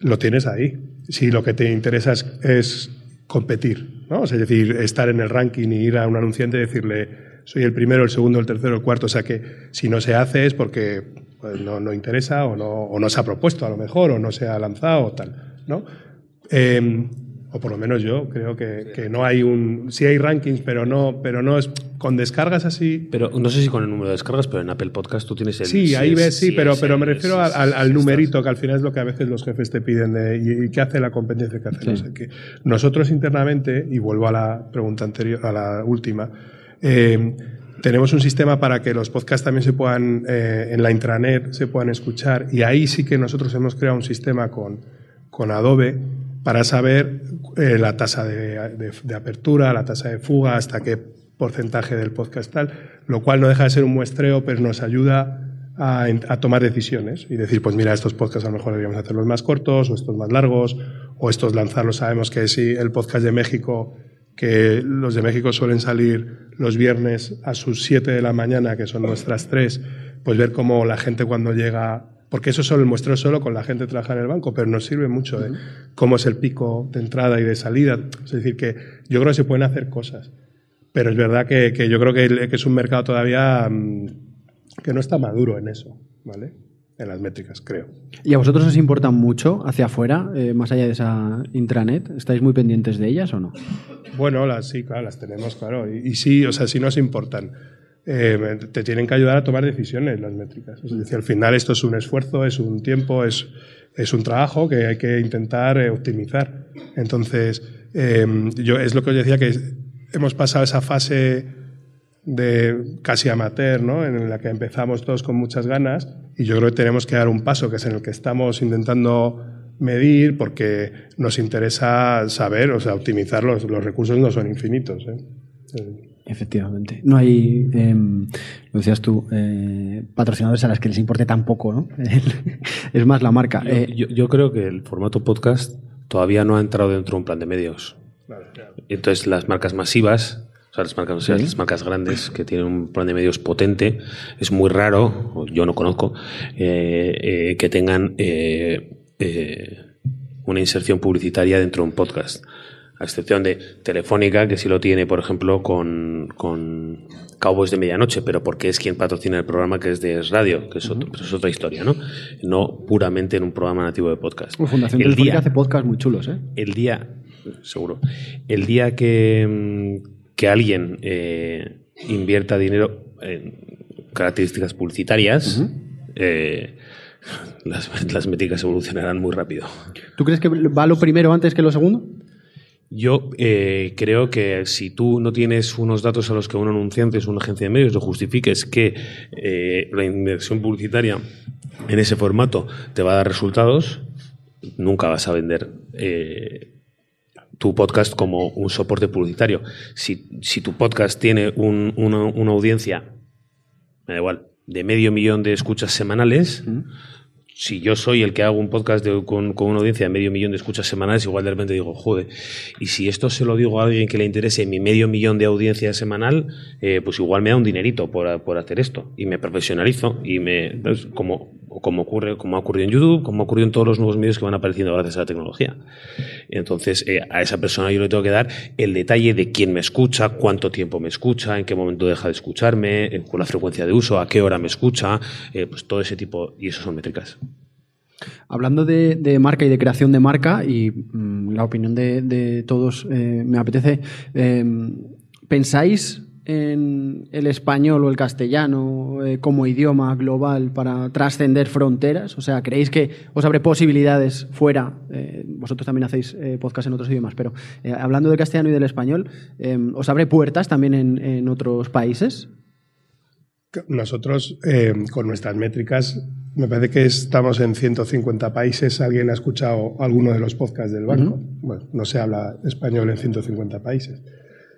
lo tienes ahí. Si lo que te interesa es, es competir, ¿no? Es decir, estar en el ranking y ir a un anunciante y decirle, soy el primero, el segundo, el tercero, el cuarto. O sea, que si no se hace es porque pues, no, no interesa o no, o no se ha propuesto a lo mejor o no se ha lanzado o tal, ¿no? Eh, o por lo menos yo creo que, que no hay un... Sí hay rankings, pero no, pero no es... Con descargas así... Pero no sé si con el número de descargas, pero en Apple Podcast tú tienes el. Sí, ahí ves, sí, pero, pero me refiero sí, al, sí, sí, sí, numerito, que al final es lo que a veces los jefes te piden de, y, y qué hace la competencia, qué hace no sé qué. Nosotros internamente, y vuelvo a la pregunta anterior, a la última, eh, tenemos un sistema para que los podcasts también se puedan, eh, en la intranet, se puedan escuchar, y ahí sí que nosotros hemos creado un sistema con, con Adobe para saber eh, la tasa de, de- apertura, la tasa de fuga, hasta qué porcentaje del podcast tal, lo cual no deja de ser un muestreo, pero nos ayuda a, a tomar decisiones y decir, pues mira, estos podcasts a lo mejor deberíamos hacerlos más cortos, o estos más largos, o estos lanzarlos. Sabemos que si el podcast de México, que los de México suelen salir los viernes a sus 7 de la mañana, que son nuestras 3, pues ver cómo la gente cuando llega porque eso solo el muestreo solo con la gente que trabaja en el banco, pero nos sirve mucho de cómo es el pico de entrada y de salida. Es decir, que yo creo que se pueden hacer cosas, pero es verdad que, que yo creo que, que es un mercado todavía mm, que no está maduro en eso, ¿vale? En las métricas, creo. ¿Y a vosotros os importan mucho hacia afuera, eh, más allá de esa intranet? ¿Estáis muy pendientes de ellas o no? Bueno, las sí, claro, las tenemos, claro. Y, y sí, o sea, sí nos importan. Eh, te tienen que ayudar a tomar decisiones las métricas. Es decir, al final esto es un esfuerzo, es un tiempo, es, es un trabajo que hay que intentar eh, optimizar. Entonces, eh, yo es lo que os decía que hemos pasado esa fase de casi amateur, ¿no? En la que empezamos todos con muchas ganas y yo creo que tenemos que dar un paso, que es en el que estamos intentando medir porque nos interesa saber, o sea, optimizar los, los recursos no son infinitos. ¿eh? Eh, Efectivamente. No hay, eh, lo decías tú, eh, patrocinadores a las que les importe tampoco, ¿no? (laughs) es más la marca. Yo, Eh, yo- yo creo que el formato podcast todavía no ha entrado dentro de un plan de medios. Entonces, las marcas masivas, sea, las marcas, masivas, las marcas grandes que tienen un plan de medios potente, es muy raro, o yo no conozco, eh, eh, que tengan eh, una inserción publicitaria dentro de un podcast. A excepción de Telefónica, que sí lo tiene, por ejemplo, con, con Cowboys de Medianoche, pero porque es quien patrocina el programa que es de Radio, que es, otro- pero es otra historia, ¿no? No puramente en un programa nativo de podcast. Fundación el Telefónica día, hace podcasts muy chulos, ¿eh? el día, seguro, el día que, mm, que alguien eh, invierta dinero en características publicitarias, eh, (laughs) las, las métricas evolucionarán muy rápido. ¿Tú crees que va lo primero antes que lo segundo? Yo eh, creo que si tú no tienes unos datos a los que un anunciante es una agencia de medios lo justifiques que eh, la inversión publicitaria en ese formato te va a dar resultados, nunca vas a vender eh, tu podcast como un soporte publicitario. Si, si tu podcast tiene un- una, una audiencia, me da igual, de medio millón de escuchas semanales, si yo soy el que hago un podcast de- con, con una audiencia de medio millón de escuchas semanales, igual de repente digo, joder, y si esto se lo digo a alguien que le interese mi medio millón de audiencia semanal, eh, pues igual me da un dinerito por, por hacer esto. Y me profesionalizo y me. pues, como, como ocurre, como ha ocurrido en YouTube, como ha ocurrido en todos los nuevos medios que van apareciendo gracias a la tecnología. Entonces, eh, a esa persona yo le tengo que dar el detalle de quién me escucha, cuánto tiempo me escucha, en qué momento deja de escucharme, eh, con la frecuencia de uso, a qué hora me escucha, eh, pues todo ese tipo, y eso son métricas. Hablando de, marca y de creación de marca, y mm, la opinión de, todos me apetece, ¿pensáis en el español o el castellano eh, como idioma global para trascender fronteras? O sea, ¿creéis que os abre posibilidades fuera? Eh, vosotros también hacéis eh, podcast en otros idiomas, pero eh, hablando del castellano y del español, ¿os abre puertas también en, en otros países? Nosotros, con nuestras métricas, me parece que estamos en 150 países. ¿Alguien ha escuchado alguno de los podcasts del banco? Bueno, no se habla español en 150 países.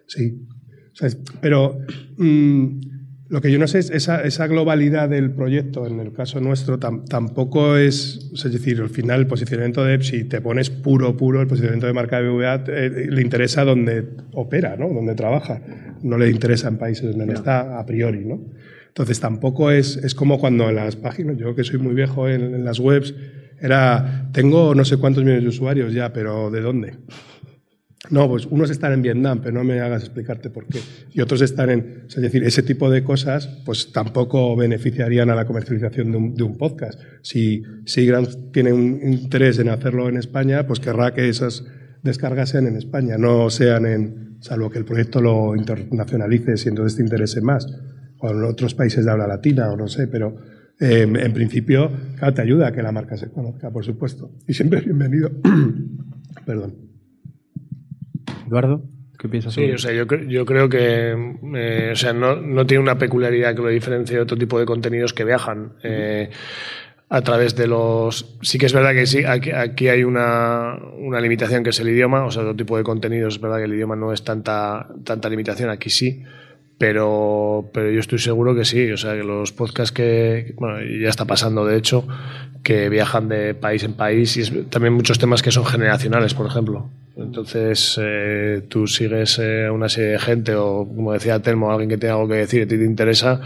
Sí. Sea, pero mm, lo que yo no sé es esa, esa globalidad del proyecto, en el caso nuestro, tam- tampoco es, es decir, al final el posicionamiento de, si te pones puro, puro, el posicionamiento de marca BVA eh, le interesa donde opera, ¿no? Donde trabaja. No le interesa en países donde no está a priori, ¿no? Entonces tampoco es, es como cuando en las páginas, yo que soy muy viejo en, en las webs, era, tengo no sé cuántos millones de usuarios ya, pero ¿de dónde? No, pues unos están en Vietnam, pero no me hagas explicarte por qué. Y otros están en. Es decir, ese tipo de cosas, pues tampoco beneficiarían a la comercialización de un, de un podcast. Si Seagram tiene un interés en hacerlo en España, pues querrá que esas descargas sean en España, no sean en. salvo que el proyecto lo internacionalice y entonces te interese más. O en otros países de habla latina, o no sé, pero. eh, en principio, claro, te ayuda a que la marca se conozca, por supuesto. Y siempre bienvenido. (clears throat) Perdón. Eduardo, ¿qué piensas Sí, sobre o sea, yo, yo creo que eh, o sea, no, no tiene una peculiaridad que lo diferencie de otro tipo de contenidos que viajan eh, a través de los... Sí que es verdad que sí, aquí, aquí hay una, una limitación que es el idioma, o sea, otro tipo de contenidos es verdad que el idioma no es tanta, tanta limitación, aquí sí. Pero, pero yo estoy seguro que sí, o sea, que los podcasts que, bueno, ya está pasando de hecho, que viajan de país en país y es, también muchos temas que son generacionales, por ejemplo. Entonces, eh, tú sigues eh, a una serie de gente o, como decía Telmo, alguien que tenga algo que decir, a ti te interesa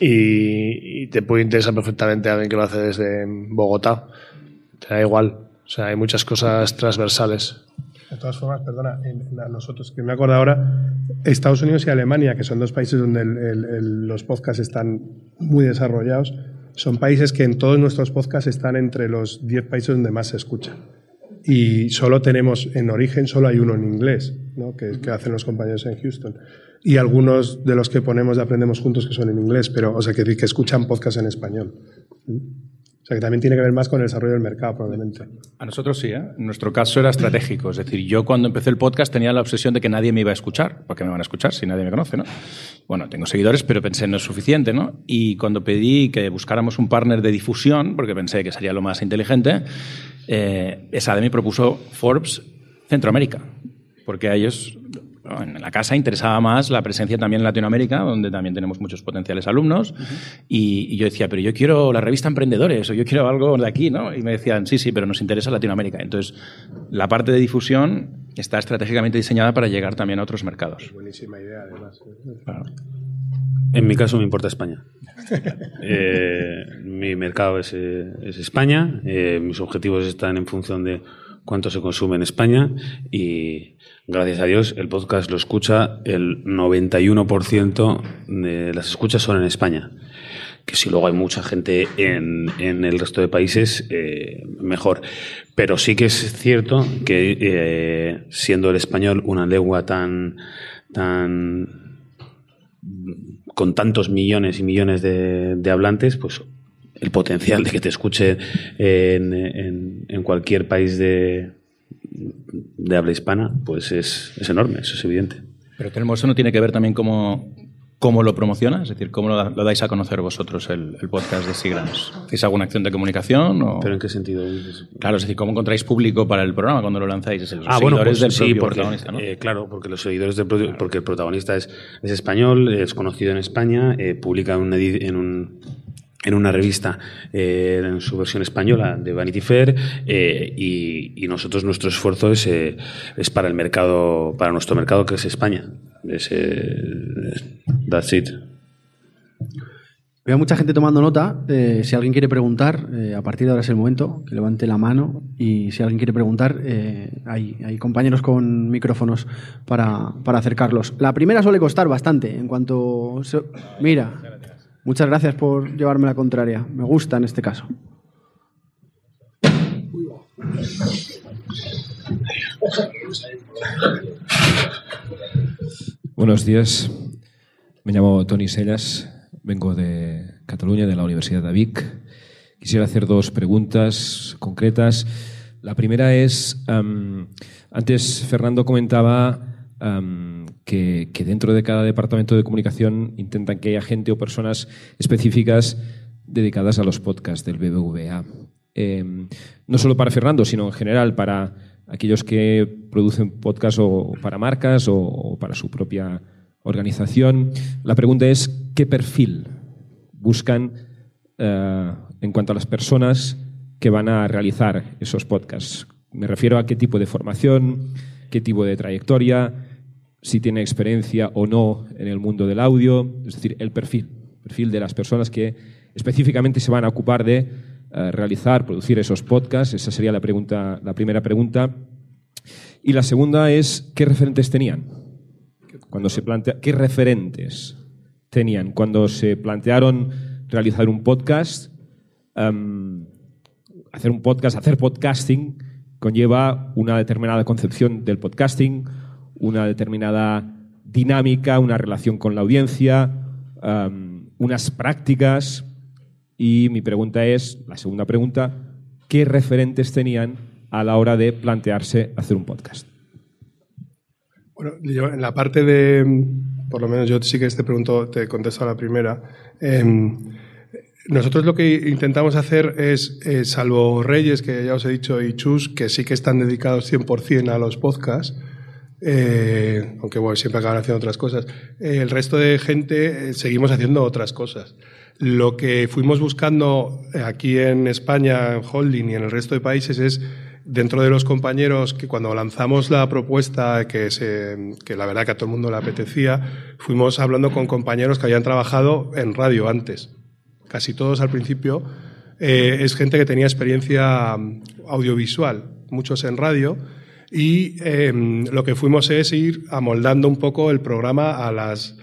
y, y te puede interesar perfectamente a alguien que lo hace desde Bogotá. Te da igual. O sea, hay muchas cosas transversales. De todas formas, perdona, nosotros, que me acuerdo ahora, Estados Unidos y Alemania, que son dos países donde el- los podcasts están muy desarrollados, son países que en todos nuestros podcasts están entre los 10 países donde más se escucha. Y solo tenemos, en origen, solo hay uno en inglés, ¿no? que, que hacen los compañeros en Houston. Y algunos de los que ponemos de Aprendemos Juntos que son en inglés, pero, o sea, que, que escuchan podcasts en español. O sea, que también tiene que ver más con el desarrollo del mercado, probablemente. A nosotros sí, ¿eh? En nuestro caso era estratégico. Es decir, yo cuando empecé el podcast tenía la obsesión de que nadie me iba a escuchar. ¿Por qué me van a escuchar si nadie me conoce, no? Bueno, tengo seguidores, pero pensé no es suficiente, ¿no? Y cuando pedí que buscáramos un partner de difusión, porque pensé que sería lo más inteligente, eh, esa me propuso Forbes Centroamérica. Porque a ellos, en la casa, interesaba más la presencia también en Latinoamérica, donde también tenemos muchos potenciales alumnos. y, y yo decía, pero yo quiero la revista Emprendedores o yo quiero algo de aquí, ¿no? Y me decían, sí, sí, pero nos interesa Latinoamérica. Entonces, la parte de difusión está estratégicamente diseñada para llegar también a otros mercados. Buenísima idea, además. En mi caso me importa España. Eh, mi mercado es, eh, es España. eh, mis objetivos están en función de cuánto se consume en España y gracias a Dios el podcast lo escucha el 91% de las escuchas son en España. Que si luego hay mucha gente en, el resto de países, mejor. Pero sí que es cierto que siendo el español una lengua tan, tan con tantos millones y millones de, de hablantes, pues el potencial de que te escuche en, en, en cualquier país de, habla hispana, pues es, es, enorme, eso es evidente. Pero tenemos, eso no tiene que ver también cómo, cómo lo promociona, es decir, cómo lo, lo dais a conocer vosotros el, el podcast de Sigrams. ¿Hacéis alguna acción de comunicación? O... ¿Pero en qué sentido? Claro, es decir, ¿cómo encontráis público para el programa cuando lo lanzáis? Es los ah, bueno, pues, del sí, porque, protagonista, ¿no? eh, claro, porque los seguidores del claro. porque el protagonista es, es español, es conocido en España, eh, publica un, en un en una revista eh, en su versión española de Vanity Fair eh, y, nosotros nuestro esfuerzo es, eh, es, para el mercado para nuestro mercado que es España es, that's it Veo mucha gente tomando nota. Eh, si alguien quiere preguntar, eh, a partir de ahora es el momento, que levante la mano. Y si alguien quiere preguntar, eh, hay, hay, compañeros con micrófonos para, para, acercarlos. La primera suele costar bastante. En cuanto. Se... Mira, Muchas gracias por llevarme la contraria. Me gusta en este caso. Buenos días. Me llamo Tony Sellas. Vengo de Cataluña, de la Universidad de Vic. Quisiera hacer dos preguntas concretas. La primera es, antes Fernando comentaba que, dentro de cada departamento de comunicación intentan que haya gente o personas específicas dedicadas a los podcasts del BBVA. Eh, no solo para Fernando, sino en general para aquellos que producen podcasts o para marcas o, o para su propia organización. La pregunta es, ¿qué perfil buscan eh, en cuanto a las personas que van a realizar esos podcasts? Me refiero a qué tipo de formación, qué tipo de trayectoria, si tiene experiencia o no en el mundo del audio, es decir, el perfil, perfil de las personas que específicamente se van a ocupar de uh, realizar, producir esos podcasts. Esa sería la, pregunta, la primera pregunta. Y la segunda es, ¿qué referentes tenían? Cuando se plantea, ¿Qué referentes tenían cuando se plantearon realizar un podcast? Um, hacer un podcast, hacer podcasting, conlleva una determinada concepción del podcasting, una determinada dinámica, una relación con la audiencia, unas prácticas. Y mi pregunta es, la segunda pregunta, ¿qué referentes tenían a la hora de plantearse hacer un podcast? Bueno, yo en la parte de, por lo menos yo sí que te pregunto, te contesto a la primera. Eh, nosotros lo que intentamos hacer es, eh, salvo Reyes, que ya os he dicho, y Chus, que sí que están dedicados 100% a los podcasts, eh, aunque bueno, siempre acaban haciendo otras cosas. Eh, el resto de gente eh, seguimos haciendo otras cosas. Lo que fuimos buscando aquí en España, en Holding y en el resto de países es dentro de los compañeros que cuando lanzamos la propuesta que, que la verdad que a todo el mundo le apetecía, fuimos hablando con compañeros que habían trabajado en radio antes. Casi todos al principio. Eh, es gente que tenía experiencia mm, audiovisual, muchos en radio y eh, lo que fuimos es ir amoldando un poco el programa a las...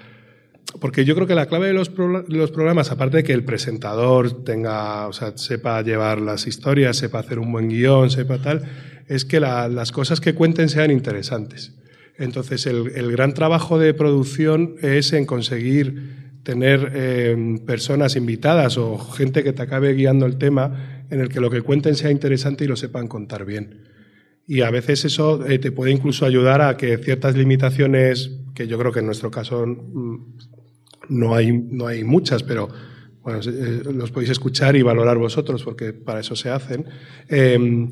Porque yo creo que la clave de los, los programas, aparte de que el presentador tenga, o sea, sepa llevar las historias, sepa hacer un buen guion, sepa tal, es que la, las cosas que cuenten sean interesantes. Entonces, el, el, gran trabajo de producción es en conseguir tener eh, personas invitadas o gente que te acabe guiando el tema en el que lo que cuenten sea interesante y lo sepan contar bien. Y a veces eso eh, te puede incluso ayudar a que ciertas limitaciones, que yo creo que en nuestro caso no hay, no hay muchas, pero bueno, eh, los podéis escuchar y valorar vosotros, porque para eso se hacen. El,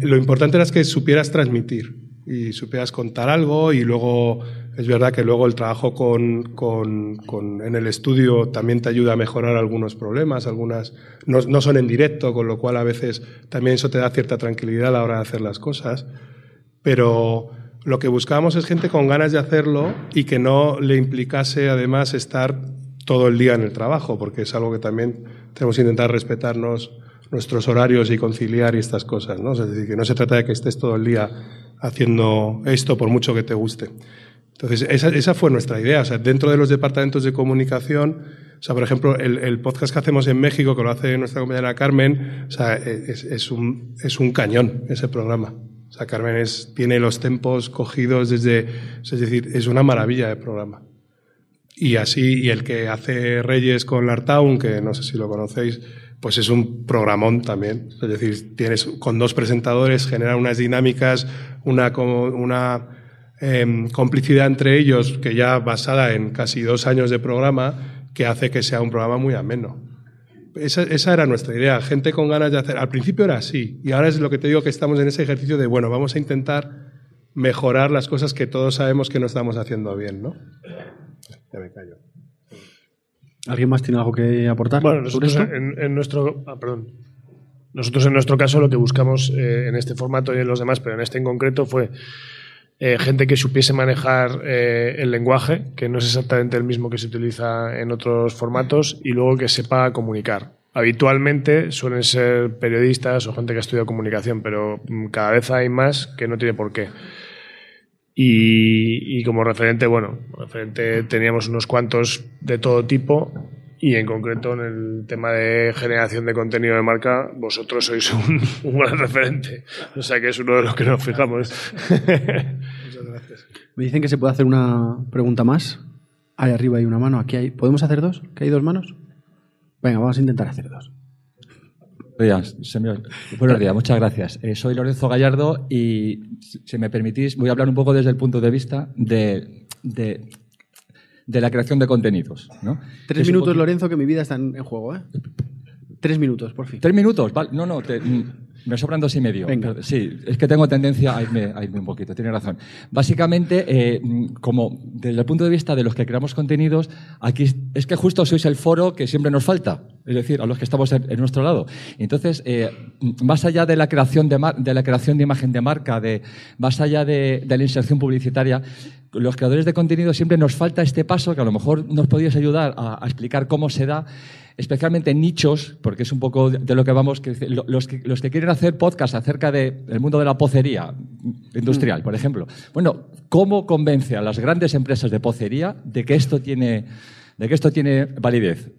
lo importante era que supieras transmitir y supieras contar algo y luego es verdad que luego el trabajo con, con, con, en el estudio también te ayuda a mejorar algunos problemas, algunas no, no, son en directo, con lo cual a veces también eso te da cierta tranquilidad a la hora de hacer las cosas, pero lo que buscábamos es gente con ganas de hacerlo y que no le implicase además estar todo el día en el trabajo, porque es algo que también tenemos que intentar respetarnos nuestros horarios y conciliar y estas cosas, ¿no? Es decir, que no se trata de que estés todo el día haciendo esto por mucho que te guste. Entonces, esa, esa fue nuestra idea. Dentro de los departamentos de comunicación, o sea, por ejemplo, el, podcast que hacemos en México, que lo hace nuestra compañera Carmen, o sea, es, es, un, es un cañón ese programa. O sea, Carmen tiene los tempos cogidos desde, es decir, es una maravilla de programa. Y así, y el que hace Reyes con Lartown, que no sé si lo conocéis, pues es un programón también. Es decir, tienes con dos presentadores, genera unas dinámicas, una, una eh, complicidad entre ellos que ya basada en casi dos años de programa, que hace que sea un programa muy ameno. Esa, esa, era nuestra idea, gente con ganas de hacer. Al principio era así, y ahora es lo que te digo que estamos en ese ejercicio de, bueno, vamos a intentar mejorar las cosas que todos sabemos que no estamos haciendo bien, ¿no? Ya me callo. ¿Alguien más tiene algo que aportar? Bueno, nosotros en, en, nuestro. Ah, perdón. Nosotros en nuestro caso lo que buscamos eh, en este formato y en los demás, pero en este en concreto fue eh, gente que supiese manejar eh, el lenguaje, que no es exactamente el mismo que se utiliza en otros formatos, y luego que sepa comunicar. Habitualmente suelen ser periodistas o gente que ha estudiado comunicación, pero mm, cada vez hay más que no tiene por qué. Y, y, como referente, bueno, referente teníamos unos cuantos de todo tipo y en concreto en el tema de generación de contenido de marca, vosotros sois un, (laughs) un gran referente. O sea que es uno de los que nos fijamos. (laughs) Me dicen que se puede hacer una pregunta más. Ahí arriba hay una mano, aquí hay. ¿Podemos hacer dos? ¿Que hay dos manos? Venga, vamos a intentar hacer dos. Buenos días, Buenos días muchas gracias. Eh, soy Lorenzo Gallardo y, si me permitís, voy a hablar un poco desde el punto de vista de, de, de la creación de contenidos. ¿no? Tres minutos. Lorenzo, que mi vida está en, en juego. ¿eh? Tres minutos, por fin. Tres minutos, vale. No, no, te, me sobran dos y medio. Venga. Sí, es que tengo tendencia a irme, a irme un poquito, tiene razón. Básicamente, eh, como desde el punto de vista de los que creamos contenidos, aquí es que justo sois el foro que siempre nos falta, es decir, a los que estamos en, en nuestro lado. Entonces, eh, más allá de la creación de, de, la creación de imagen de marca, de, más allá de, de la inserción publicitaria, los creadores de contenido siempre nos falta este paso que a lo mejor nos podías ayudar a, a explicar cómo se da especialmente en nichos, porque es un poco de lo que vamos, que los, que, los que quieren hacer podcast acerca del de mundo de la pocería industrial, por ejemplo. Bueno, ¿cómo convence a las grandes empresas de pocería de que esto tiene, de que esto tiene validez?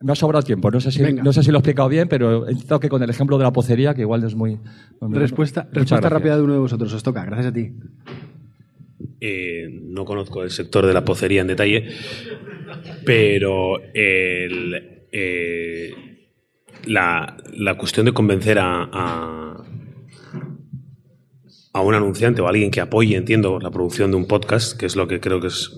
Me ha sobrado tiempo, no sé, si, no sé si lo he explicado bien, pero he intentado que con el ejemplo de la pocería, que igual no es muy... Respuesta, respuesta rápida de uno de vosotros, os toca, gracias a ti. Eh, no conozco el sector de la pocería en detalle, pero eh, la, la, cuestión de convencer a, a, un anunciante o a alguien que apoye, entiendo, la producción de un podcast, que es lo que creo que es.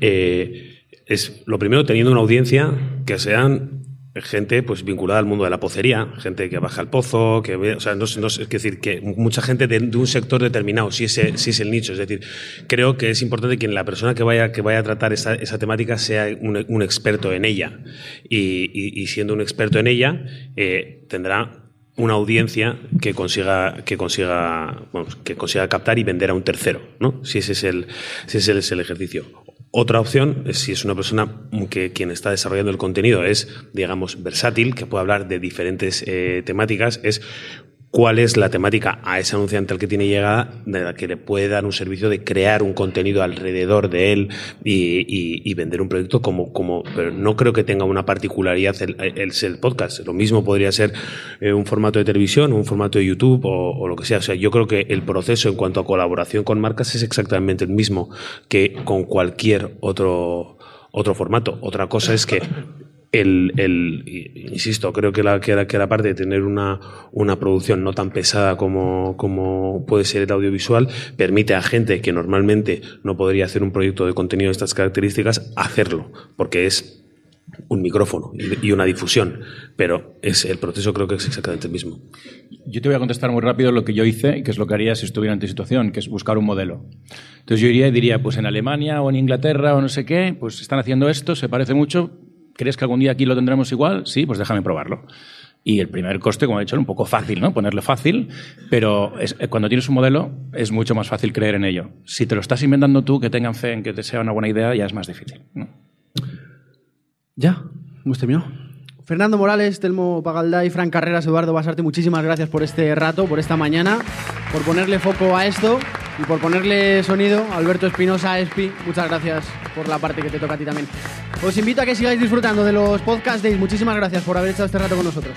Eh, es lo primero teniendo una audiencia que sean gente pues vinculada al mundo de la pocería, gente que baja al pozo, que o sea, no, no, es decir, que mucha gente de, un sector determinado, si es, si es el nicho, es decir, creo que es importante que la persona que vaya, que vaya a tratar esa, esa temática sea un, un, experto en ella y, siendo un experto en ella eh, tendrá una audiencia que consiga que consiga bueno, que consiga captar y vender a un tercero, ¿no? Si ese es el si ese es el ejercicio. Otra opción si es una persona que quien está desarrollando el contenido es, digamos, versátil, que puede hablar de diferentes eh, temáticas, es cuál es la temática a ese anunciante al que tiene llegada, de la que le puede dar un servicio de crear un contenido alrededor de él y, vender un proyecto como, como, pero no creo que tenga una particularidad el, el, el podcast. Lo mismo podría ser eh, un formato de televisión, un formato de YouTube o, o, lo que sea. O sea, yo creo que el proceso en cuanto a colaboración con marcas es exactamente el mismo que con cualquier otro, otro formato. Otra cosa es que el, el, insisto, creo que la, que la, que la parte de tener una, una producción no tan pesada como, como puede ser el audiovisual permite a gente que normalmente no podría hacer un proyecto de contenido de estas características hacerlo, porque es un micrófono y una difusión, pero es el proceso creo que es exactamente el mismo. Yo te voy a contestar muy rápido lo que yo hice que es lo que haría si estuviera en tu situación, que es buscar un modelo. Entonces yo iría y diría, pues en Alemania o en Inglaterra o no sé qué, pues están haciendo esto, se parece mucho, ¿Crees que algún día aquí lo tendremos igual? Sí, pues déjame probarlo. Y el primer coste, como he dicho, era un poco fácil, ¿no? Ponerle fácil, pero es, cuando tienes un modelo es mucho más fácil creer en ello. Si te lo estás inventando tú, que tengan fe en que te sea una buena idea, ya es más difícil, ¿no? Ya, hemos terminado. Fernando Morales, Telmo Pagalday, Fran Carreras, Eduardo Basarte, muchísimas gracias por este rato, por esta mañana, por ponerle foco a esto y por ponerle sonido. Alberto Espinosa, Espi, muchas gracias por la parte que te toca a ti también. Os invito a que sigáis disfrutando de los podcast days. Muchísimas gracias por haber estado este rato con nosotros.